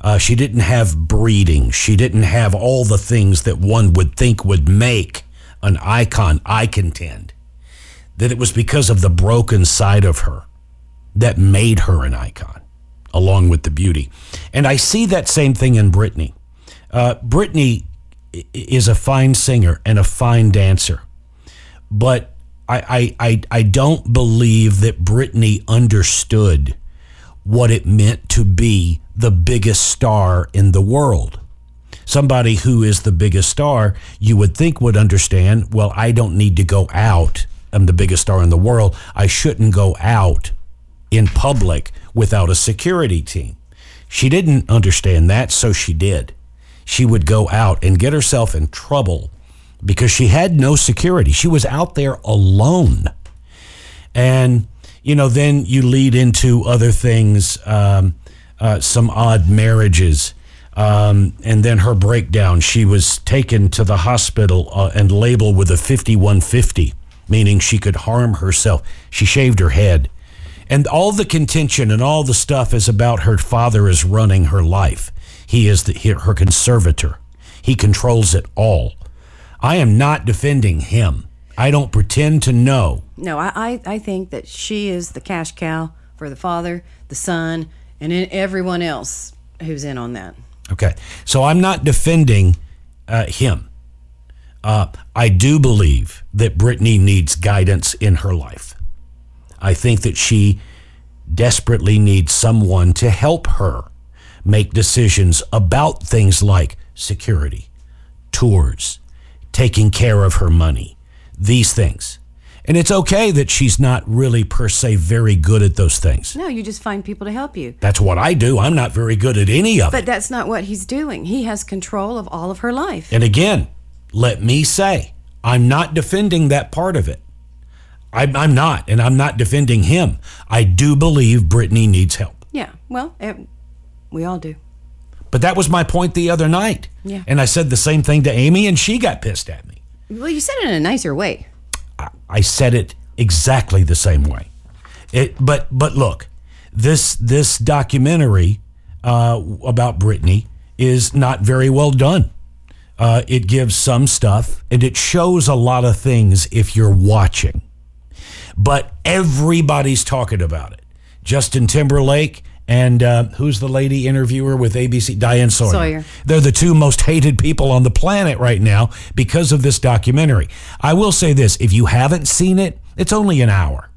Uh, she didn't have breeding. She didn't have all the things that one would think would make an icon, I contend. That it was because of the broken side of her that made her an icon, along with the beauty. And I see that same thing in Britney. Uh, is a fine singer and a fine dancer, but I, I, I, I don't believe that Britney understood what it meant to be the biggest star in the world. Somebody who is the biggest star, you would think would understand, well, I don't need to go out. I'm the biggest star in the world. I shouldn't go out in public without a security team. She didn't understand that, so she did. She would go out and get herself in trouble because she had no security. She was out there alone. And, you know, then you lead into other things, um, uh, some odd marriages. Um, and then her breakdown. She was taken to the hospital uh, and labeled with a 5150, meaning she could harm herself. She shaved her head. And all the contention and all the stuff is about her father is running her life. He is the, he- her conservator. He controls it all. I am not defending him. I don't pretend to know. No, I, I, I think that she is the cash cow for the father, the son, and everyone else who's in on that. Okay. So I'm not defending uh, him. Uh, I do believe that Britney needs guidance in her life. I think that she desperately needs someone to help her make decisions about things like security, tours, taking care of her money, these things. And it's okay that she's not really per se very good at those things. No, you just find people to help you. That's what I do. I'm not very good at any of it. But that's not what he's doing. He has control of all of her life. And again, let me say, I'm not defending that part of it. I'm, I'm not, and I'm not defending him. I do believe Britney needs help. Yeah, well, eh, we all do. But that was my point the other night. Yeah. And I said the same thing to Amy, and she got pissed at me. Well, you said it in a nicer way. I said it exactly the same way. It, but but look, this this documentary uh, about Britney is not very well done. Uh, it gives some stuff and it shows a lot of things if you're watching, but everybody's talking about it. Justin Timberlake and uh, who's the lady interviewer with ABC? Diane Sawyer. Sawyer. They're the two most hated people on the planet right now because of this documentary. I will say this if you haven't seen it, it's only an hour.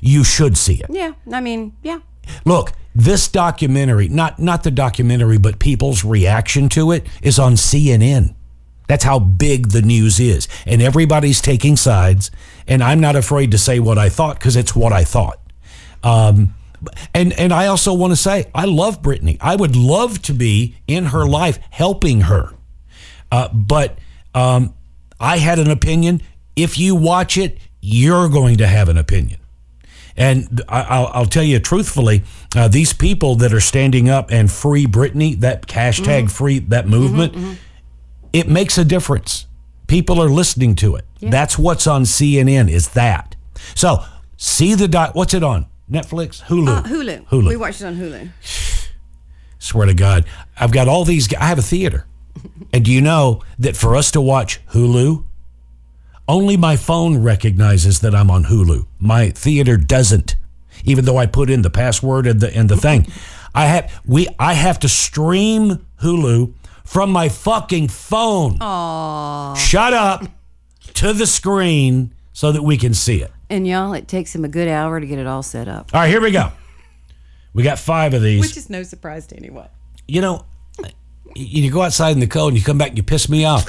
You should see it. Yeah, I mean, yeah. Look, this documentary, not not the documentary, but people's reaction to it is on CNN. That's how big the news is. And everybody's taking sides. And I'm not afraid to say what I thought because it's what I thought. Um, and and I also want to say I love Britney. I would love to be in her life helping her. Uh, but um, I had an opinion. If you watch it, you're going to have an opinion. And I, I'll, I'll tell you truthfully, uh, these people that are standing up and free Britney, that hashtag free that movement, it makes a difference. People are listening to it. That's what's on CNN. Is that so? See the doc. What's it on? Netflix, Hulu, Uh, Hulu. Hulu. We watched it on Hulu. Swear to God, I've got all these. I have a theater, and do you know that for us to watch Hulu, only my phone recognizes that I'm on Hulu. My theater doesn't, even though I put in the password and the and the thing. I have we I have to stream Hulu from my fucking phone. Aww. Shut up to the screen so that we can see it. And y'all, it takes him a good hour to get it all set up. All right, here we go. We got five of these. Which is no surprise to anyone. you know, you you go outside in the cold and you come back and you piss me off.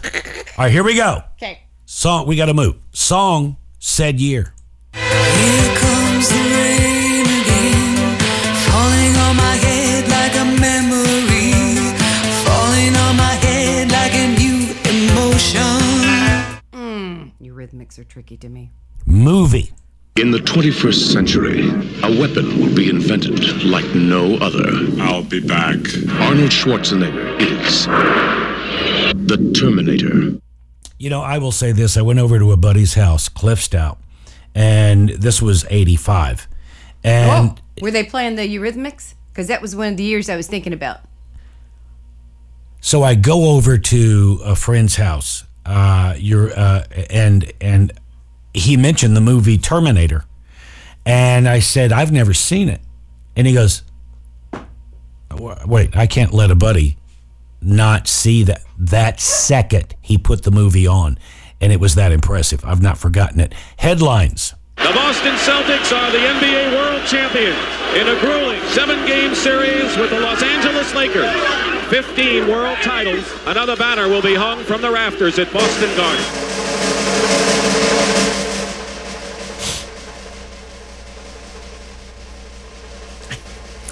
All right, here we go. Okay. Song, we got to move. Song said year. Eurythmics are tricky to me. Movie. In the 21st century, a weapon will be invented like no other. I'll be back. Arnold Schwarzenegger is the Terminator. You know, I will say this. I went over to a buddy's house, Cliff Stout, and this was 85. And oh, were they playing the Eurythmics? Because that was one of the years I was thinking about. so I go over to a friend's house, uh, you're, uh, and, and he mentioned the movie Terminator. And I said, I've never seen it. And he goes, Wait, I can't let a buddy not see that. That second he put the movie on. And it was that impressive. I've not forgotten it. Headlines. The Boston Celtics are the NBA World Champions in a grueling seven-game series with the Los Angeles Lakers. 15 world titles. Another banner will be hung from the rafters at Boston Garden.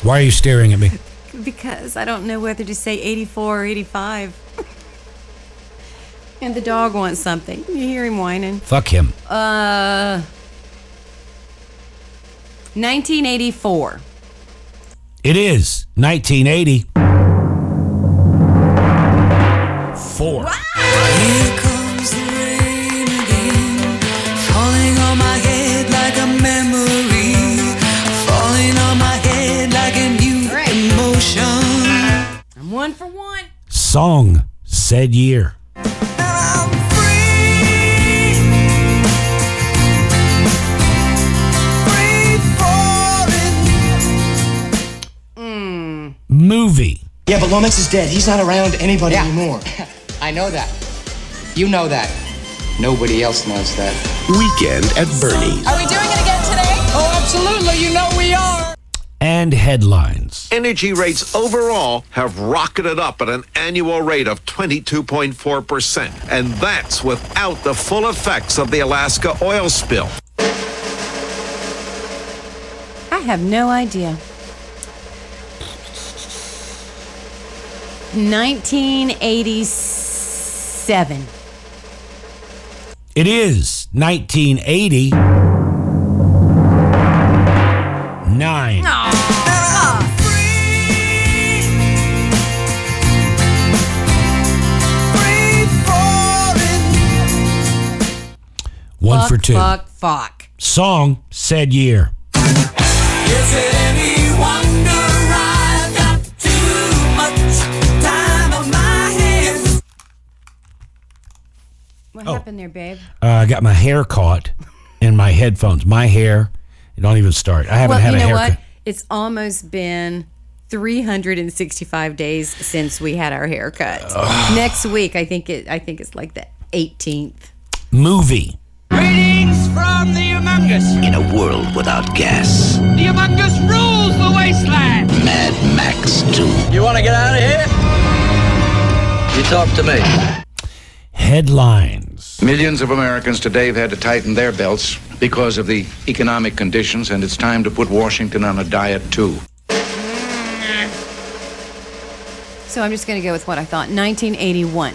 Why are you staring at me? Because I don't know whether to say 84 or 85. and the dog wants something. You hear him whining. Fuck him. Uh, 1984. It is 1980. More. Here comes the rain again, falling on my head like a memory, falling on my head like a new emotion. I'm one for one. Song said year. Hmm. Movie. Yeah, but Lomax is dead. He's not around anybody anymore. I know that. You know that. Nobody else knows that. Weekend at Bernie's. Are we doing it again today? Oh, absolutely. You know we are. And headlines. Energy rates overall have rocketed up at an annual rate of 22.4%. And that's without the full effects of the Alaska oil spill. I have no idea. 1987. It is 1980. Nine. One fuck, for two. Fuck, fuck. Song said year. Oh. happened there, babe? Uh, I got my hair caught in my headphones. My hair. Don't even start. I haven't well, had you a know haircut. what? It's almost been 365 days since we had our haircut. Next week, I think it. I think it's like the 18th. Movie. Greetings from the Humungus. In a world without gas, The Humungus rules the wasteland. Mad Max 2. You want to get out of here? You talk to me. Headlines. Millions of Americans today have had to tighten their belts because of the economic conditions, and it's time to put Washington on a diet, too. So I'm just going to go with what I thought. 1981.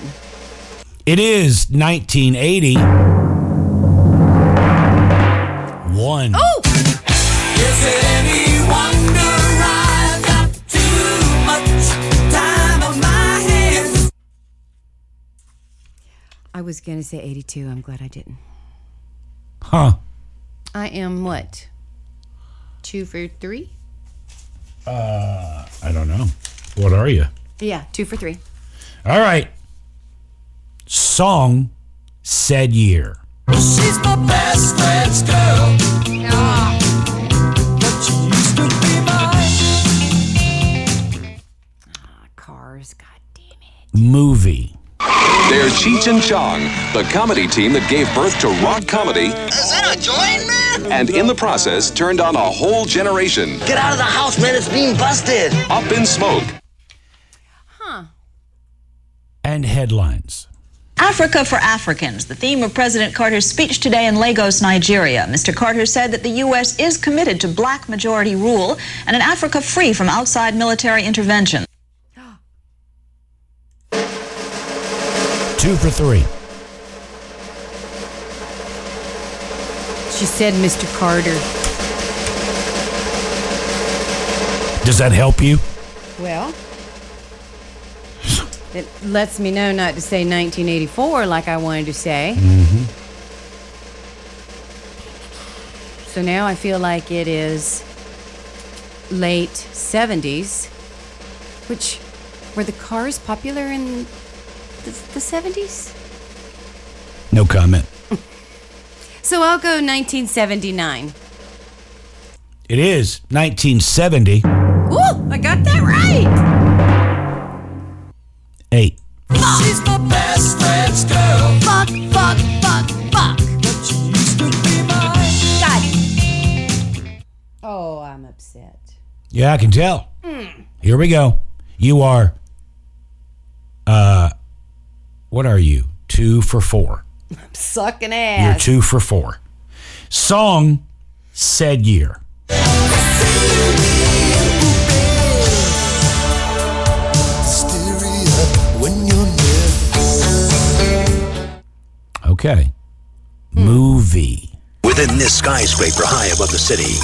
It is 1980. One. Oh! I was going to say 82. I'm glad I didn't. Huh. I am what? Two for three? Uh, I don't know. What are you? Yeah, two for three. All right. Song said year. She's my best friend's girl. But she used to be mine. Cars, God. Movie. They're Cheech and Chong, the comedy team that gave birth to rock comedy Is that a joint, man? and in the process turned on a whole generation. Get out of the house, man. It's being busted. Up in smoke. Huh. And headlines. Africa for Africans, the theme of President Carter's speech today in Lagos, Nigeria. Mr. Carter said that the U.S. is committed to black majority rule and an Africa free from outside military intervention. Two for three. She said Mr. Carter. Does that help you? Well, it lets me know not to say 1984 like I wanted to say. Mm-hmm. So now I feel like it is late 70s, which were the cars popular in the, the 70s? No comment. So I'll go 1979. It is 1970. Ooh, I got that right. Eight. She's my best friend's girl. Fuck, fuck, fuck, fuck. But she used to be mine. God. Oh, I'm upset. Yeah, I can tell. Mm. Here we go. You are, uh, what are you? Two for four. I'm sucking ass. You're two for four. Song said year. When you're Okay. Movie. Within this skyscraper high above the city,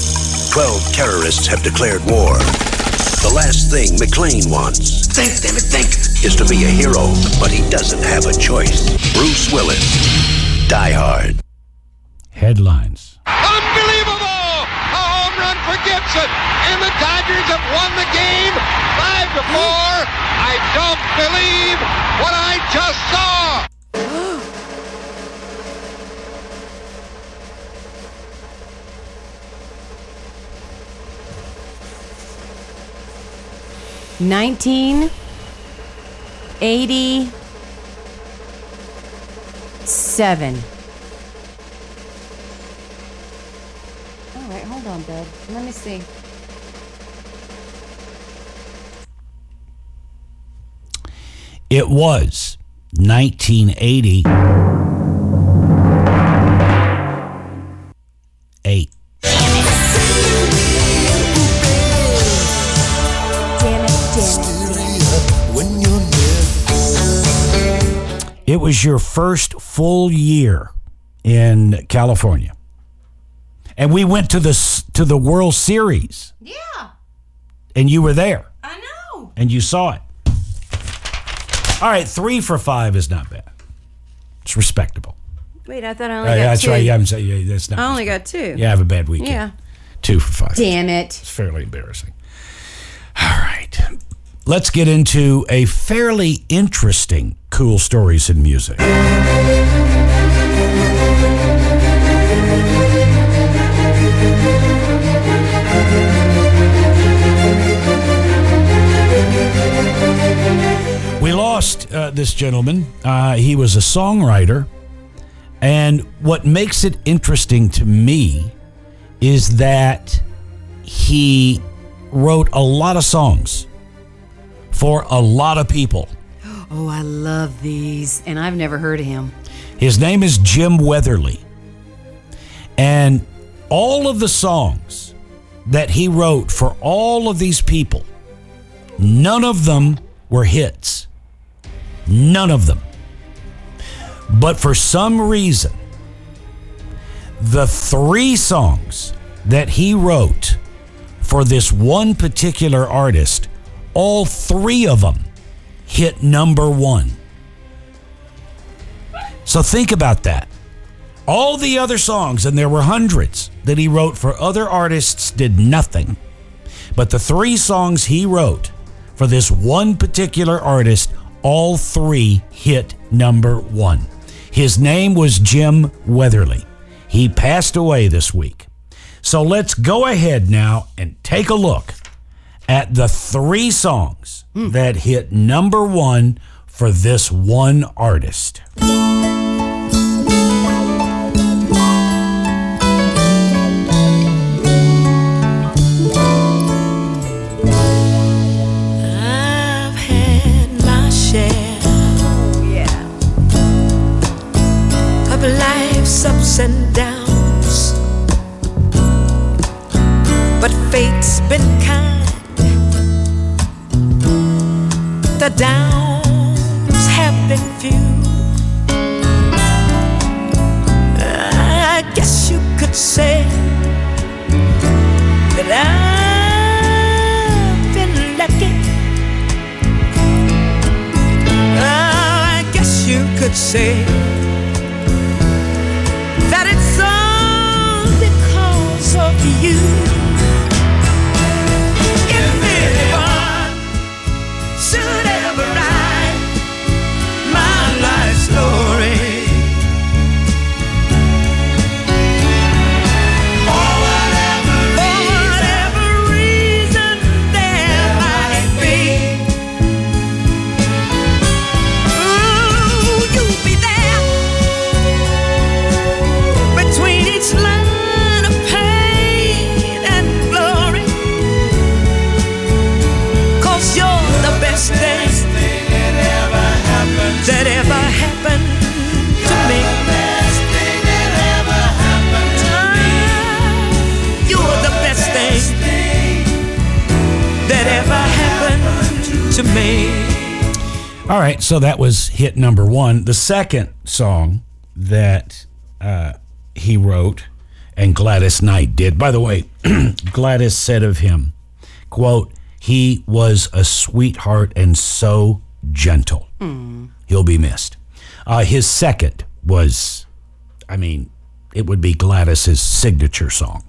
12 terrorists have declared war. The last thing McClane wants. Think, damn it, think. Is to be a hero, but he doesn't have a choice. Bruce Willis. Die Hard. Headlines. Unbelievable! A home run for Gibson, and the Dodgers have won the game five to four. I don't believe what I just saw. Nineteen eighty-seven. All right, hold on, bud. Let me see. It was 1980. Eight. It was your first full year in California. And we went to the to the World Series. Yeah. And you were there. I know. And you saw it. All right, 3 for 5 is not bad. It's respectable. Wait, I thought I Uh, only got that's two. right. Yeah, I'm saying yeah, that's not. I only got two. Yeah, have a bad weekend. Yeah. 2 for 5. Damn it. It's fairly embarrassing. Let's get into a fairly interesting cool stories in music. We lost uh, this gentleman. Uh, he was a songwriter. And what makes it interesting to me is that he wrote a lot of songs for a lot of people. Oh, I love these. And I've never heard of him. His name is Jim Weatherly. And all of the songs that he wrote for all of these people, none of them were hits. None of them. But for some reason, the three songs that he wrote for this one particular artist, all three of them hit number one. So think about that. All the other songs, and there were hundreds that he wrote for other artists, did nothing. But the three songs he wrote for this one particular artist, all three hit number one. His name was Jim Weatherly. He passed away this week. So let's go ahead now and take a look at the three songs that hit number one for this one artist. I've had my share of life's ups and downs, but fate's been kind. The downs have been few. I guess you could say that I've been lucky. I guess you could say that it's all because of you. So that was hit number one. The second song that uh, he wrote and Gladys Knight did. By the way, Gladys said of him, quote, He was a sweetheart and so gentle. He'll be missed. Uh, his second was, I mean, it would be Gladys's signature song.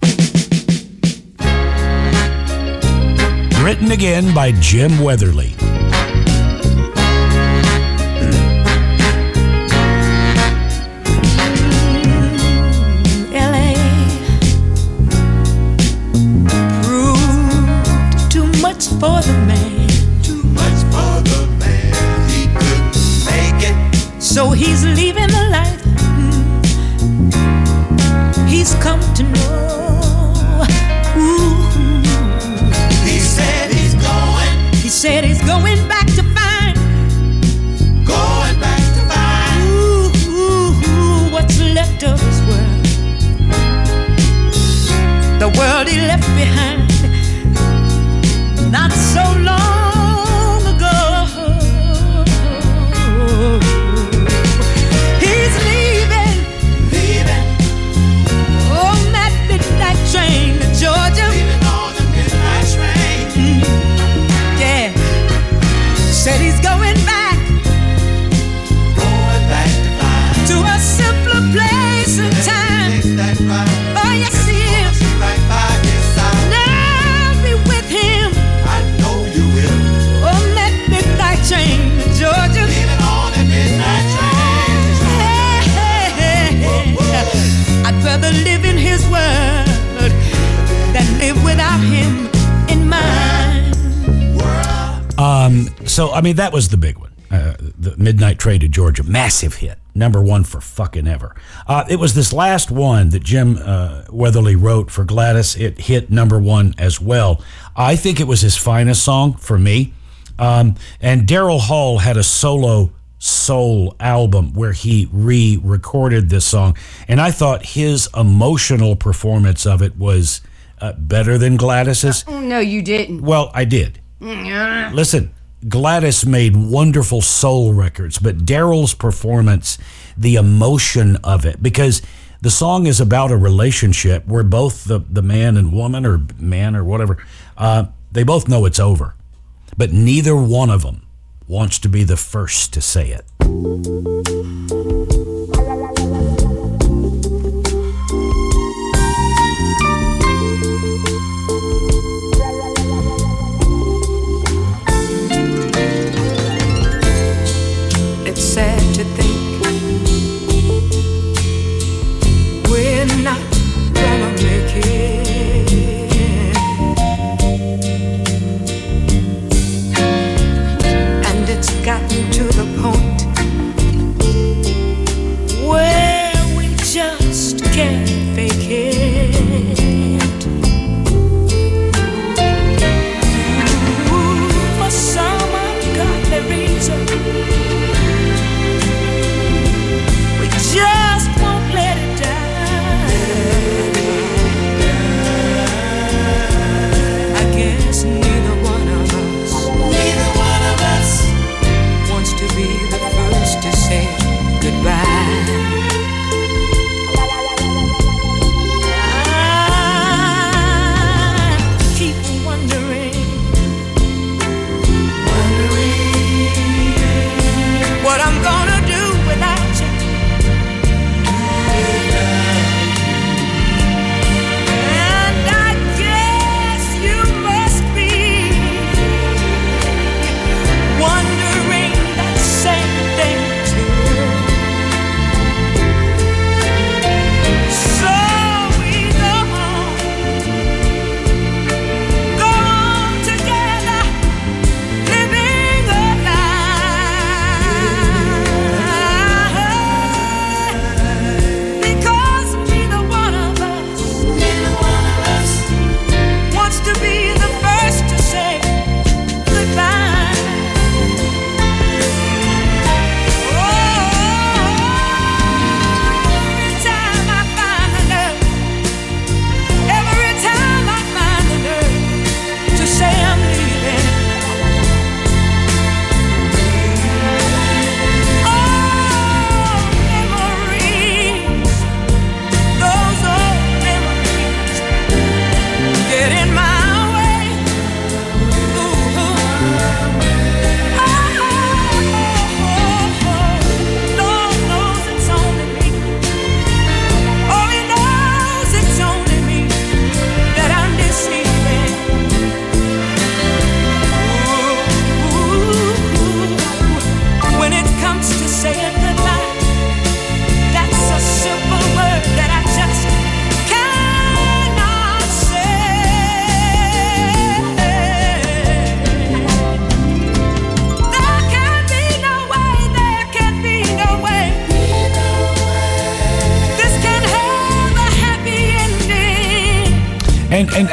Written again by Jim Weatherly. For the man. Too much for the man. He couldn't make it. So he's leaving the life mm, he's come to know. Ooh. He said he's going. He said he's going back to find. Going back to find. Ooh, ooh, ooh, what's left of his world. The world he left behind. So so, I mean, that was the big one. Uh, the Midnight Train to Georgia, massive hit, number one for fucking ever. Uh, it was this last one that Jim uh, Weatherly wrote for Gladys. It hit number one as well. I think it was his finest song for me. Um, and Daryl Hall had a solo soul album where he re recorded this song. And I thought his emotional performance of it was uh, better than Gladys's. Oh, no, you didn't. Well, I did. Mm, Listen, Gladys made wonderful soul records, but Daryl's performance, the emotion of it, because the song is about a relationship where both the, the man and woman, or man or whatever, uh, they both know it's over. But neither one of them wants to be the first to say it.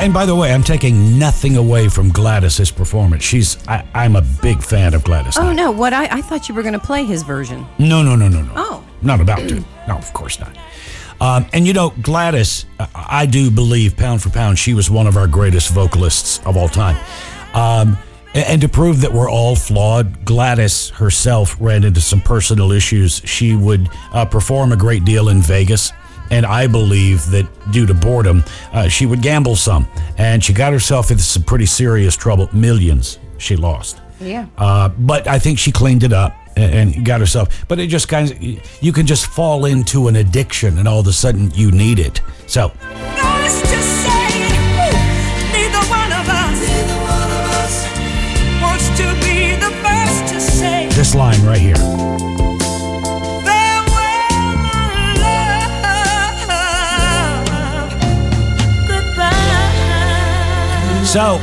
And, by the way, I'm taking nothing away from Gladys's performance. She's I, I'm a big fan of Gladys. Oh no! What I, I thought you were going to play his version. No, no, no, no, no. Oh. Not about to. No, of course not. Um, and you know, Gladys, I- I do believe, pound for pound, she was one of our greatest vocalists of all time. Um, and to prove that we're all flawed, Gladys herself ran into some personal issues. She would uh, perform a great deal in Vegas. And I believe that due to boredom, uh, she would gamble some. And she got herself into some pretty serious trouble. Millions she lost. Yeah. Uh, but I think she cleaned it up and, and got herself. But it just kind of, you can just fall into an addiction and all of a sudden you need it. So, Neither one of us wants to be the first to say this line right here. So,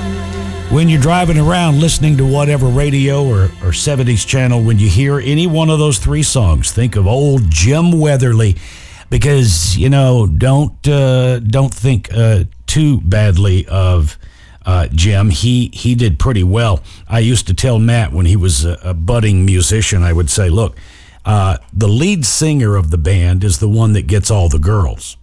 when you're driving around listening to whatever radio or, or 70s channel, when you hear any one of those three songs, think of old Jim Weatherly. Because, you know, don't uh, don't think uh, too badly of uh, Jim. He he did pretty well. I used to tell Matt when he was a, a budding musician, I would say, look, uh, the lead singer of the band is the one that gets all the girls.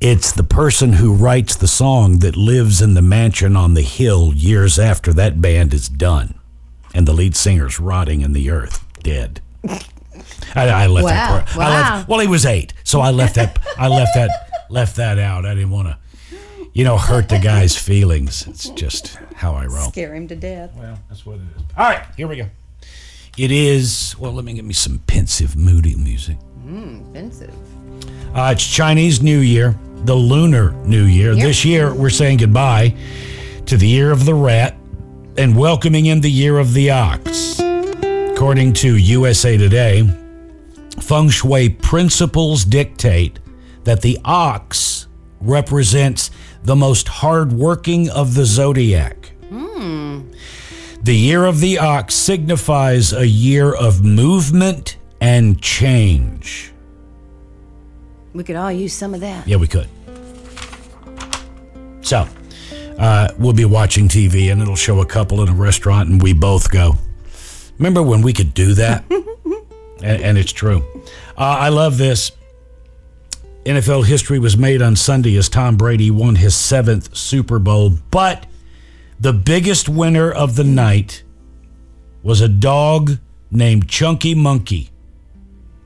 It's the person who writes the song that lives in the mansion on the hill years after that band is done. And the lead singer's rotting in the earth, dead. I, I left that Wow, part. I left, wow. well, he was eight, so I left that. I left that. Left that out. I didn't want to, you know, hurt the guy's feelings. It's just how I roll. Scare him to death. Well, that's what it is. All right, here we go. It is. Well, let me get me some pensive, moody music. Mmm, pensive. Uh, it's Chinese New Year, the Lunar New Year. Yep. This year, we're saying goodbye to the year of the rat and welcoming in the year of the ox. According to USA Today, feng shui principles dictate that the ox represents the most hardworking of the zodiac. Hmm. The year of the ox signifies a year of movement and change. We could all use some of that. Yeah, we could. So, uh, we'll be watching TV and it'll show a couple in a restaurant and we both go. Remember when we could do that? and, and it's true. Uh, I love this. NFL history was made on Sunday as Tom Brady won his seventh Super Bowl, but the biggest winner of the night was a dog named Chunky Monkey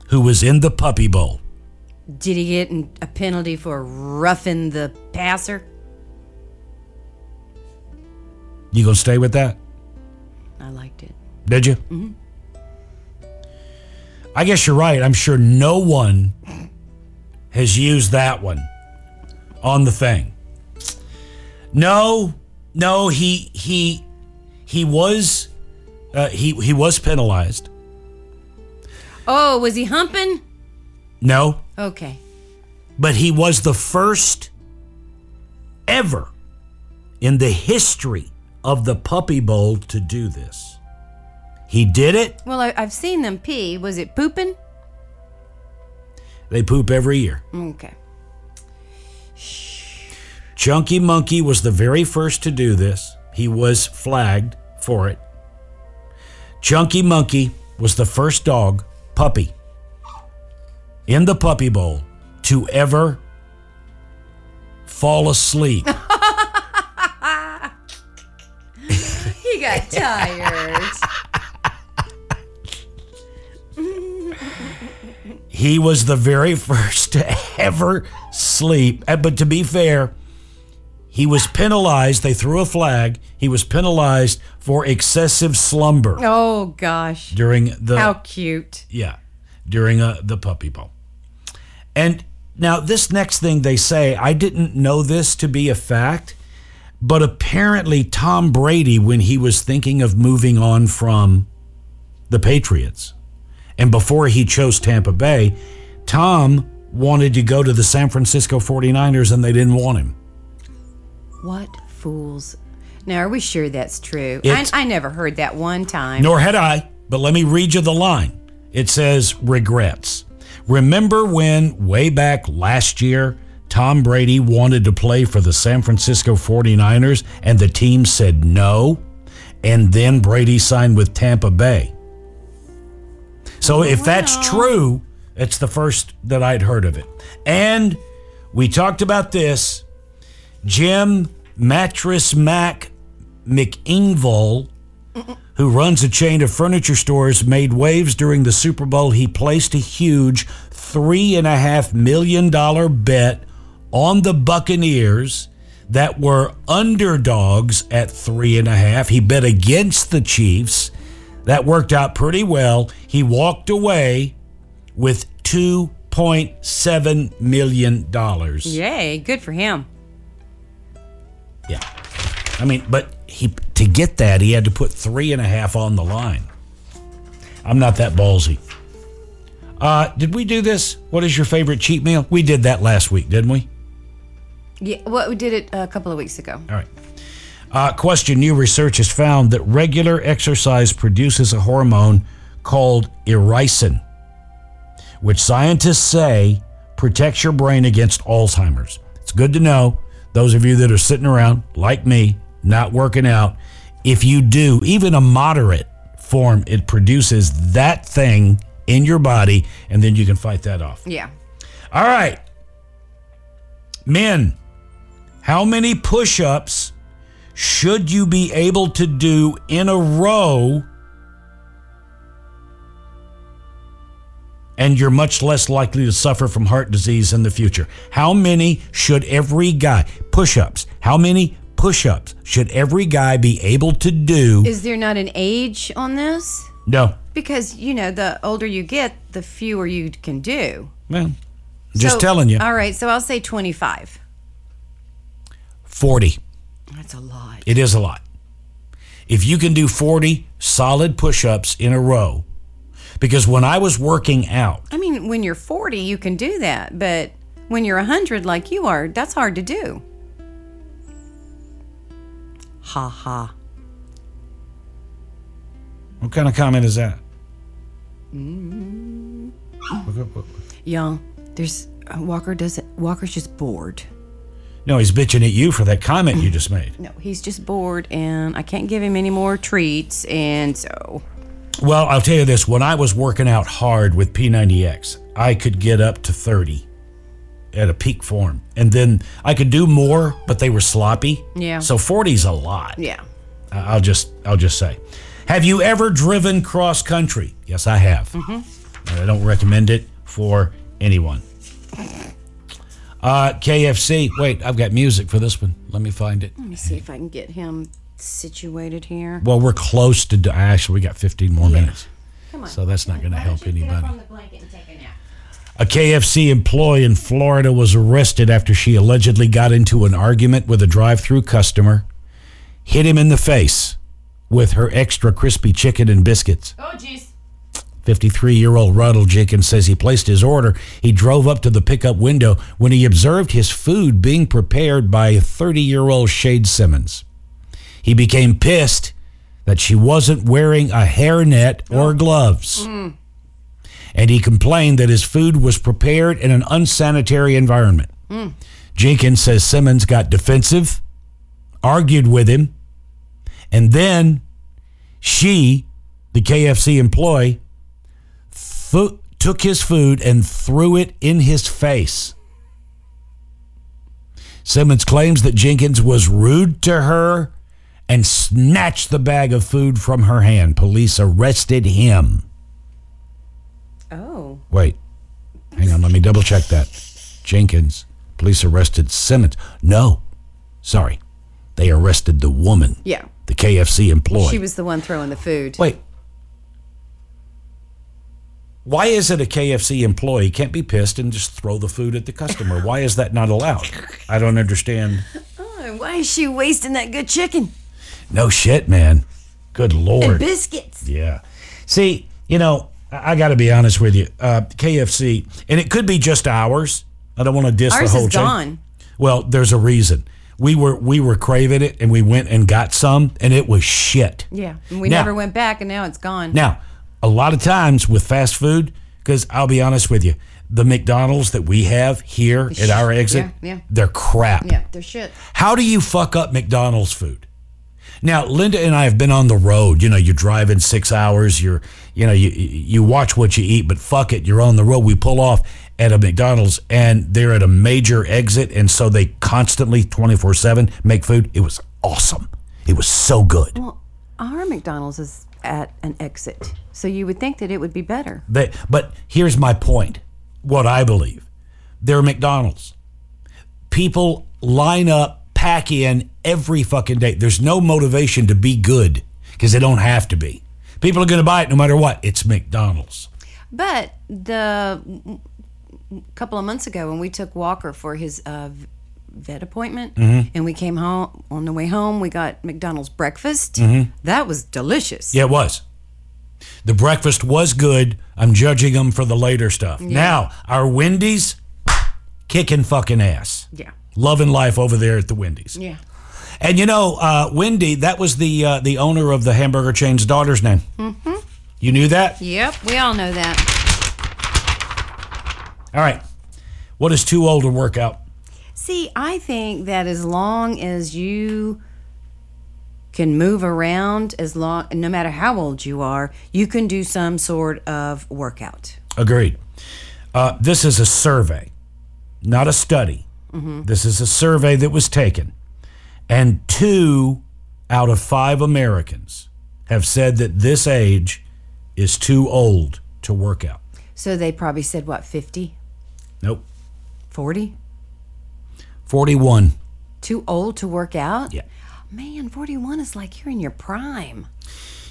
who was in the Puppy Bowl. Did he get a penalty for roughing the passer? You gonna stay with that? I liked it. Did you? hmm I guess you're right. I'm sure no one has used that one on the thing. No, no, he he he was uh, he he was penalized. Oh, was he humping? No, Okay. but he was the first ever in the history of the Puppy Bowl to do this. He did it. Well, I, I've seen them pee. Was it pooping? They poop every year. Okay. Chunky Monkey was the very first to do this. He was flagged for it. Chunky Monkey was the first dog, puppy, in the puppy bowl to ever fall asleep. he got tired. he was the very first to ever sleep. But to be fair, he was penalized. They threw a flag. He was penalized for excessive slumber oh gosh. during the How cute. Yeah, during uh, the puppy bowl. And now, this next thing they say, I didn't know this to be a fact, but apparently, Tom Brady, when he was thinking of moving on from the Patriots, and before he chose Tampa Bay, Tom wanted to go to the San Francisco 49ers and they didn't want him. What fools. Now, are we sure that's true? I, I never heard that one time. Nor had I, but let me read you the line. It says, regrets. Remember when, way back last year, Tom Brady wanted to play for the San Francisco 49ers and the team said no. And then Brady signed with Tampa Bay. So if that's true, it's the first that I'd heard of it. And we talked about this. Jim Mattress Mack McIngvale, who runs a chain of furniture stores, made waves during the Super Bowl. He placed a huge $3.5 million bet on the Buccaneers that were underdogs at three and a half. He bet against the Chiefs. That worked out pretty well. He walked away with $2.7 million. Yay, good for him. Yeah. I mean, but he to get that, he had to put three and a half on the line. I'm not that ballsy. Uh, did we do this? What is your favorite cheat meal? We did that last week, didn't we? Yeah, well, we did it a couple of weeks ago. All right. Uh, question New research has found that regular exercise produces a hormone called irisin, which scientists say protects your brain against Alzheimer's. It's good to know, those of you that are sitting around, like me, not working out, if you do even a moderate form, it produces that thing in your body, and then you can fight that off. Yeah. All right. Men, how many push ups should you be able to do in a row? And you're much less likely to suffer from heart disease in the future. How many should every guy, push ups, how many push ups should every guy be able to do? Is there not an age on this? no. Because, you know, the older you get, the fewer you can do. Well, just So- telling you. All right, so I'll say 25. 40. That's a lot. It is a lot. If you can do 40 solid push ups in a row, because when I was working out, I mean, when you're 40, you can do that, but when you're 100 like you are, that's hard to do. Ha ha. what kind of comment is that? Mm. Yeah, there's uh, Walker doesn't. Walker's just bored. No, he's bitching at you for that comment you just made. No, he's just bored, and I can't give him any more treats, and so Well, I'll tell you this when I was working out hard with P90X, I could get up to 30 at a peak form. And then I could do more, but they were sloppy. Yeah. So 40's a lot. yeah. I'll just I'll just say. Have you ever driven cross country? Yes, I have. Mm-hmm. I don't recommend it for anyone. Uh, KFC. Wait, I've got music for this one. Let me find it. Let me see if I can get him situated here. Well, we're close to actually. We got 15 more minutes, Come on. so that's not going to help anybody. A KFC employee in Florida was arrested after she allegedly got into an argument with a drive-through customer, hit him in the face with her extra crispy chicken and biscuits. Oh, jeez. 53 year old Ronald Jenkins says he placed his order. He drove up to the pickup window when he observed his food being prepared by 30 year old Shade Simmons. He became pissed that she wasn't wearing a hairnet or oh. gloves. Mm. And he complained that his food was prepared in an unsanitary environment. Mm. Jenkins says Simmons got defensive, argued with him, and then she, the KFC employee, took his food and threw it in his face. Simmons claims that Jenkins was rude to her and snatched the bag of food from her hand. Police arrested him. Oh. Wait, hang on, let me double check that. Jenkins, police arrested Simmons. No, sorry, they arrested the woman, Yeah. the KFC employee. She was the one throwing the food. Wait. Why is it a KFC employee can't be pissed and just throw the food at the customer? Why is that not allowed? I don't understand. Oh, why is she wasting that good chicken? No shit, man. Good lord. And lord. biscuits. Yeah. See, you know, I, got to be honest with you. Uh, KFC, and it could be just ours. I don't want to diss Ours the whole is chain. gone. Well, there's a reason. We were we were craving it, and we went and got some, and it was shit. Yeah. And we Now- never went back, and now it's gone. Now, a lot of times with fast food, Because I'll be honest with you, the McDonald's that we have here at our exit, Yeah, yeah. they're crap. Yeah, they're shit. How do you fuck up McDonald's food? Now, Linda and I have been on the road. You know, you're driving six hours. You're, you know, you you watch what you eat, but fuck it, you're on the road. We pull off at a McDonald's, and they're at a major exit, and so they constantly, twenty four seven, make food. It was awesome. It was so good. Well, our McDonald's is at an exit, so you would think that it would be better. They, but here's my point. What I believe, they're McDonald's. People line up, pack in every fucking day. There's no motivation to be good because they don't have to be. People are going to buy it no matter what. It's McDonald's. But the couple of months ago when we took Walker for his uh, vet appointment, Mhm. and we came home on the way home, we got McDonald's breakfast. Mhm. That was delicious. Yeah, it was. The breakfast was good. I'm judging them for the later stuff. Yeah. Now, our Wendy's kicking fucking ass. Yeah. Loving life over there at the Wendy's. Yeah. And you know, uh, Wendy, that was the uh, the owner of the hamburger chain's daughter's name. Mm-hmm. You knew that? Yep, we all know that. All right. What is too old to work out? See, I think that as long as you can move around, as long, no matter how old you are, you can do some sort of workout. Agreed. Uh, this is a survey, not a study. This is a survey that was taken. And two out of five Americans have said that this age is too old to work out. So they probably said, what, 50, Nope. 40? 41. Too old to work out? Yeah. Man, 41 is like you're in your prime.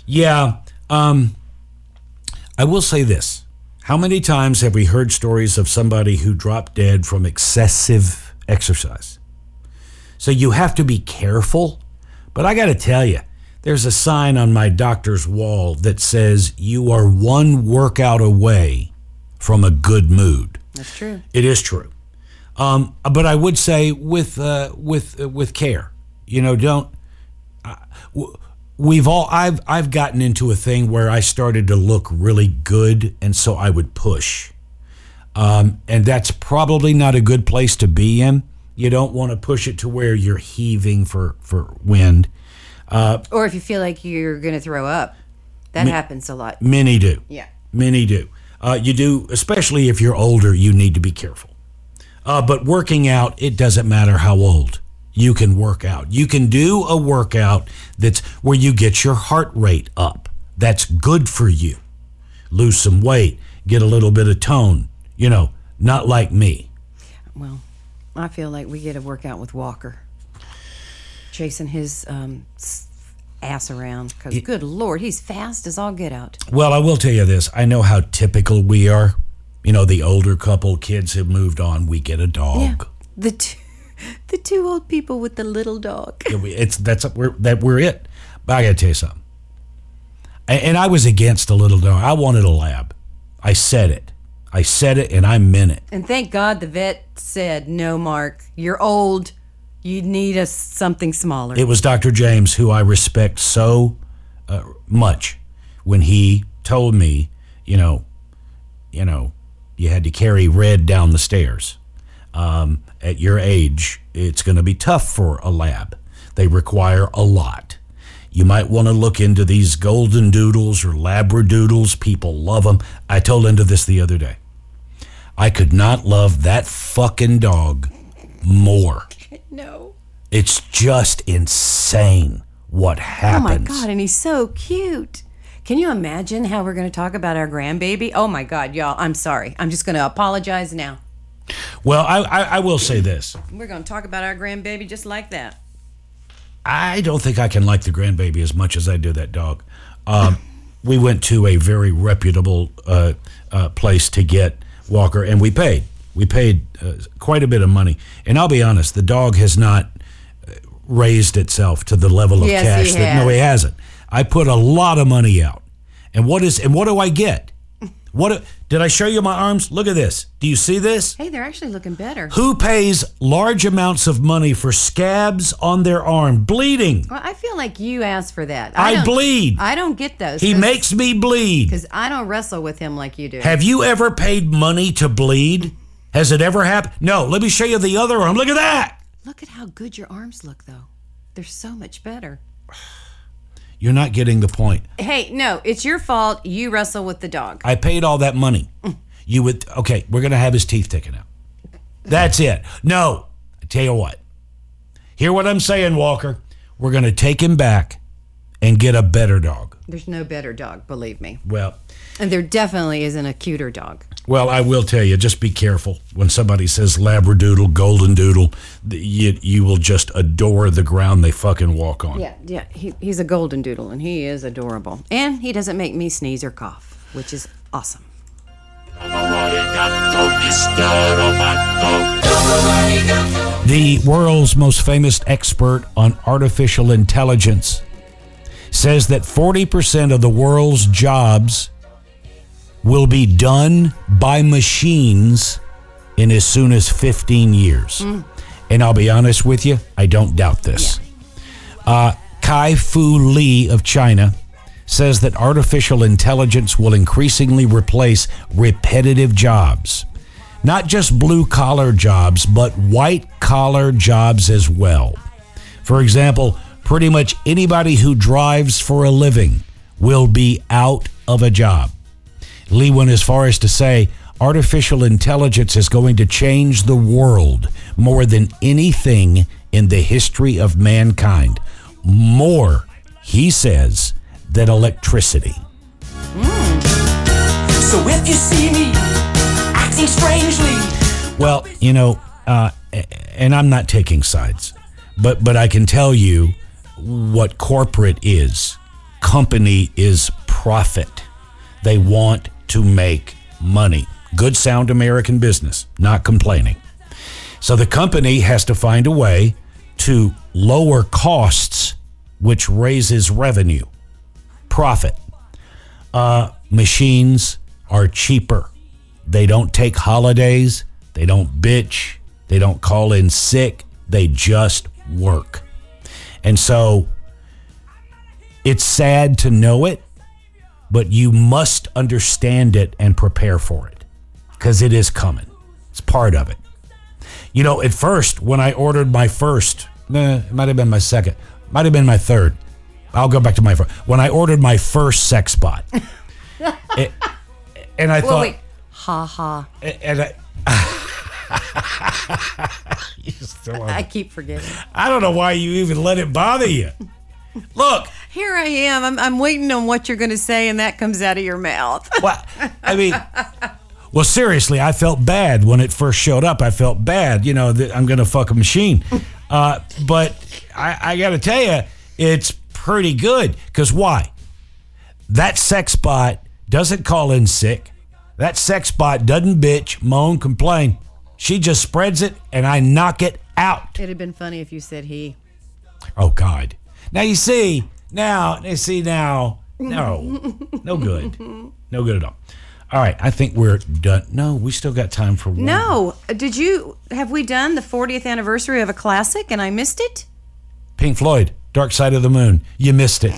Yeah. Um, I will say this. How many times have we heard stories of somebody who dropped dead from excessive exercise? So you have to be careful. But I got to tell you, there's a sign on my doctor's wall that says you are one workout away from a good mood. That's true. It is true. Um, but I would say with uh, with uh, with care. You know, don't. Uh, we've all. I've I've gotten into a thing where I started to look really good, and so I would push. Um, and that's probably not a good place to be in. You don't want to push it to where you're heaving for for wind. Uh, Or if you feel like you're going to throw up. That Mi- happens a lot. Many do. Yeah. Many do. Uh, you do, especially if you're older, you need to be careful. Uh, but working out, it doesn't matter how old. You can work out. You can do a workout that's where you get your heart rate up. That's good for you. Lose some weight, get a little bit of tone. You know, not like me. Well, I feel like we get a workout with Walker. Chasing his um, ass around. Because, good Lord, he's fast as all get out. Well, I will tell you this. I know how typical we are. You know, the older couple, kids have moved on. We get a dog. Yeah. The two, the two old people with the little dog. It's that's we're, that we're it. But I got to tell you something. And I was against the little dog. I wanted a lab. I said it. I said it, and I meant it. And thank God the vet said, no, Mark, you're old. You need a, something smaller. It was Dr. James, who I respect so uh, much, when he told me, you know, you know, you had to carry Red down the stairs. Um, at your age, it's going to be tough for a lab. They require a lot. You might want to look into these golden doodles or labradoodles. People love them. I told Linda this the other day. I could not love that fucking dog more. no. It's just insane what happens. Oh my God, and he's so cute. Can you imagine how we're going to talk about our grandbaby? Oh my God, y'all, I'm sorry. I'm just going to apologize now. Well, I, I, I will say this. We're going to talk about our grandbaby just like that. I don't think I can like the grandbaby as much as I do that dog. Um, we went to a very reputable uh, uh, place to get Walker, and we paid. We paid uh, quite a bit of money. And I'll be honest, the dog has not uh, raised itself to the level of Yes, cash that no, he hasn't. I put a lot of money out, and what is and what do I get? What did I show you my arms? Look at this. Do you see this? Hey, they're actually looking better. Who pays large amounts of money for scabs on their arm, bleeding? Well, I feel like you asked for that. I don't- bleed. I don't get those. He makes me bleed. because I don't wrestle with him like you do. Have you ever paid money to bleed? Has it ever happened? No. Let me show you the other arm. Look at that. Look at how good your arms look, though. They're so much better. You're not getting the point. Hey, no, it's your fault. You wrestle with the dog. I paid all that money. You would okay. We're gonna have his teeth taken out. That's it. No, I tell you what. Hear what I'm saying, Walker? We're gonna take him back and get a better dog. There's no better dog, believe me. Well, And there definitely isn't a cuter dog. well, I will tell you. Just be careful when somebody says Labradoodle, Golden Doodle. You you will just adore the ground they fucking walk on. Yeah, yeah. He, he's a golden doodle, and he is adorable. And he doesn't make me sneeze or cough, which is awesome. The world's most famous expert on artificial intelligence says that 40% of the world's jobs will be done by machines in as soon as 15 years. And I'll be honest with you, I don't doubt this. Uh, Kai Fu Lee of China says that artificial intelligence will increasingly replace repetitive jobs. Not just blue collar jobs, but white collar jobs as well. For example, pretty much anybody who drives for a living will be out of a job. Lee went as far as to say artificial intelligence is going to change the world more than anything in the history of mankind. More, he says, than electricity. So if you see me acting strangely, Well, you know, uh, and I'm not taking sides, but but I can tell you what corporate is. Company is profit. They want to make money. Good sound American business, not complaining. So the company has to find a way to lower costs, which raises revenue, profit. Uh, machines are cheaper. They don't take holidays. They don't bitch. They don't call in sick. They just work. And so it's sad to know it, but you must understand it and prepare for it because it is coming. It's part of it. You know, at first, when I ordered my first, nah, it might have been my second, might have been my third. I'll go back to my first. When I ordered my first sex bot, it- and I Well, thought, wait. Ha ha. and I, I keep forgetting. I don't know why you even let it bother you. Look, Here I am. I'm, I'm waiting on what you're going to say, and that comes out of your mouth. Well, I mean, well, seriously, I felt bad when it first showed up. I felt bad, you know, that I'm going to fuck a machine. Uh, but I, I got to tell you, it's pretty good. Because why? That sex bot doesn't call in sick. That sex bot doesn't bitch, moan, complain. She just spreads it, and I knock it out. It'd have been funny if you said he. Oh God! Now you see now you see now no no good no good at all. All right, I think we're done. No, we still got time for one. No. Did you. Have we done the 40th anniversary of a classic and I missed it? Pink Floyd, Dark Side of the Moon. You missed it.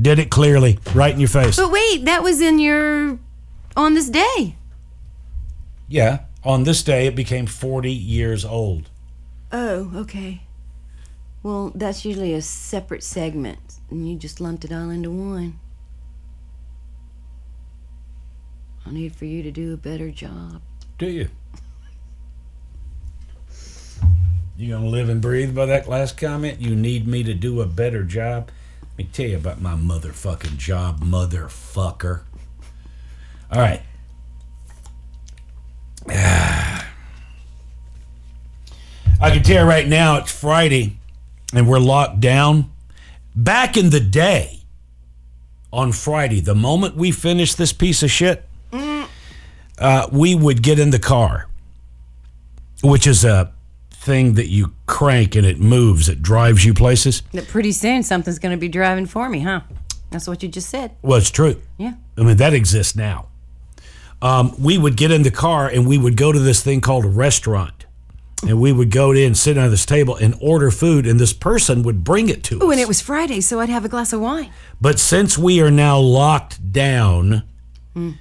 Did it clearly, right in your face. But wait, that was in your. on this day. Yeah. On this day, it became 40 years old. Oh, okay. Well, that's usually a separate segment, and you just lumped it all into one. I need for you to do a better job. Do you? You gonna live and breathe by that last comment? You need me to do a better job? Let me tell you about my motherfucking job, motherfucker. All right. I can tell right now it's Friday and we're locked down. Back in the day, on Friday, the moment we finished this piece of shit, uh, we would get in the car, which is a thing that you crank and it moves, it drives you places. That pretty soon something's going to be driving for me, huh? That's what you just said. Well, it's true. Yeah. I mean, that exists now. um, we would get in the car and we would go to this thing called a restaurant. And we would go in, sit at this table, and order food, and this person would bring it to us. Oh, and it was Friday, so I'd have a glass of wine. But since we are now locked down mm.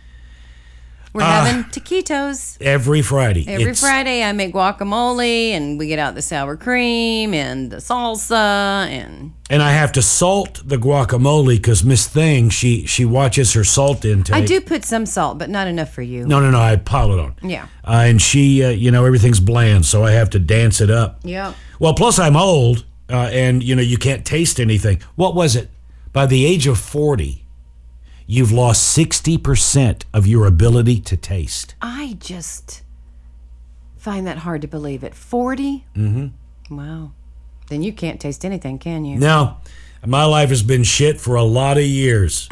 We're Ah. having taquitos. every Friday, Every it's- Friday, I make guacamole, and we get out the sour cream and the salsa, and and I have to salt the guacamole because Miss Thing she she watches her salt intake. I do put some salt, but not enough for you. No, no, no. I pile it on. Yeah. Uh, and she, uh, you know, everything's bland, so I have to dance it up. Yeah. Well, plus I'm old, uh, and you know you can't taste anything. What was it? By the age of forty, you've lost sixty percent of your ability to taste. I just find that hard to believe. At 40? Mm-hmm. Wow. Then you can't taste anything, can you? No, my life has been shit for a lot of years.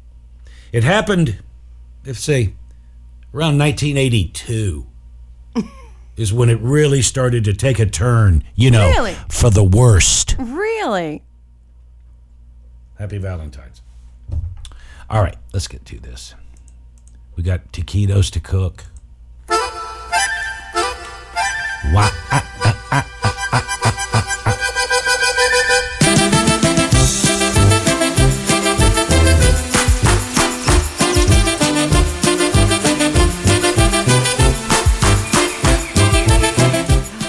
it happened, let's say, around 1982 is when it really started to take a turn, you know, Really? for the worst. Really? Happy Valentine's. All right, let's get to this. We got taquitos to cook. Ah, ah, ah,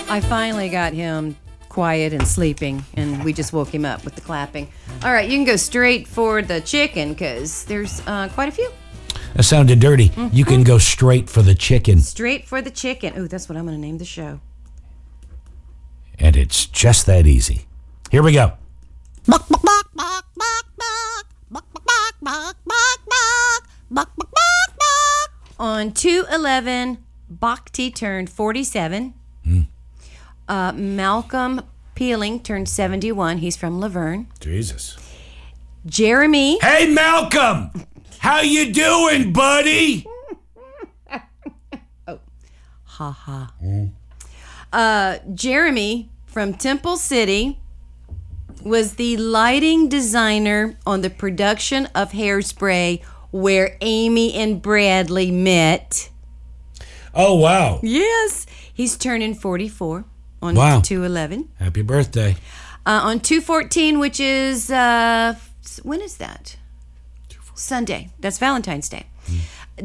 I finally got him quiet and sleeping, and we just woke him up with the clapping. All right, you can go straight for the chicken because there's uh, quite a few. That sounded dirty. You can go straight for the chicken, Straight for the chicken. Oh, that's what I'm going to name the show. and it's just that easy. Here we go. On 211, Bhakti turned 47. Uh, Malcolm Peeling turned 71. He's from La Verne. Jesus. Jeremy. Hey, Malcolm! How you doing, buddy? Oh, ha ha. Uh, Jeremy from Temple City was the lighting designer on the production of Hairspray where Amy and Bradley met. Oh, wow. Yes. He's turning 44 on Wow. 211. Happy birthday. Uh, on 214, which is, uh, when is that? Sunday. That's Valentine's Day.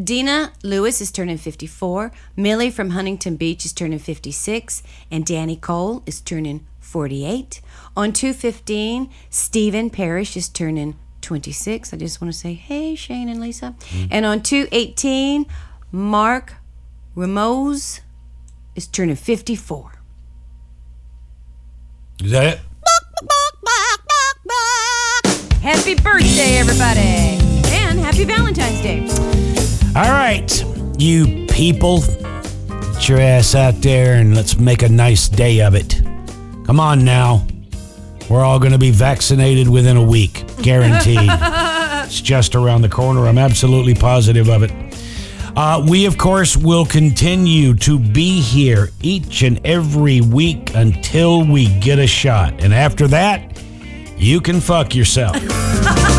Dina Lewis is turning 54. Millie from Huntington Beach is turning 56. And Danny Cole is turning 48. On 215, Stephen Parrish is turning 26. I just want to say, hey, Shane and Lisa. And on 218, Mark Ramos is turning 54. Is that it? Happy birthday, everybody! And happy Valentine's Day. All right, you people, get your ass out there and let's make a nice day of it. Come on now. We're all going to be vaccinated within a week, guaranteed. it's just around the corner. I'm absolutely positive of it. Uh, we, of course, will continue to be here each and every week until we get a shot. And after that, you can fuck yourself.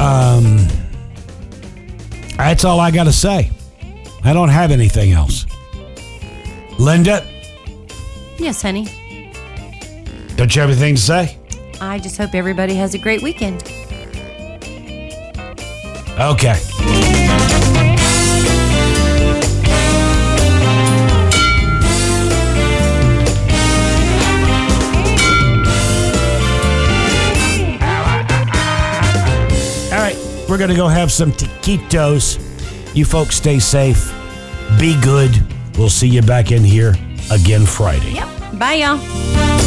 Um, that's all I got to say. I don't have anything else. Linda, Yes, honey. don't you have anything to say? I just hope everybody has a great weekend. Okay. All right, we're going to go have some taquitos. You folks stay safe. Be good. We'll see you back in here again Friday. Yep. Bye, y'all.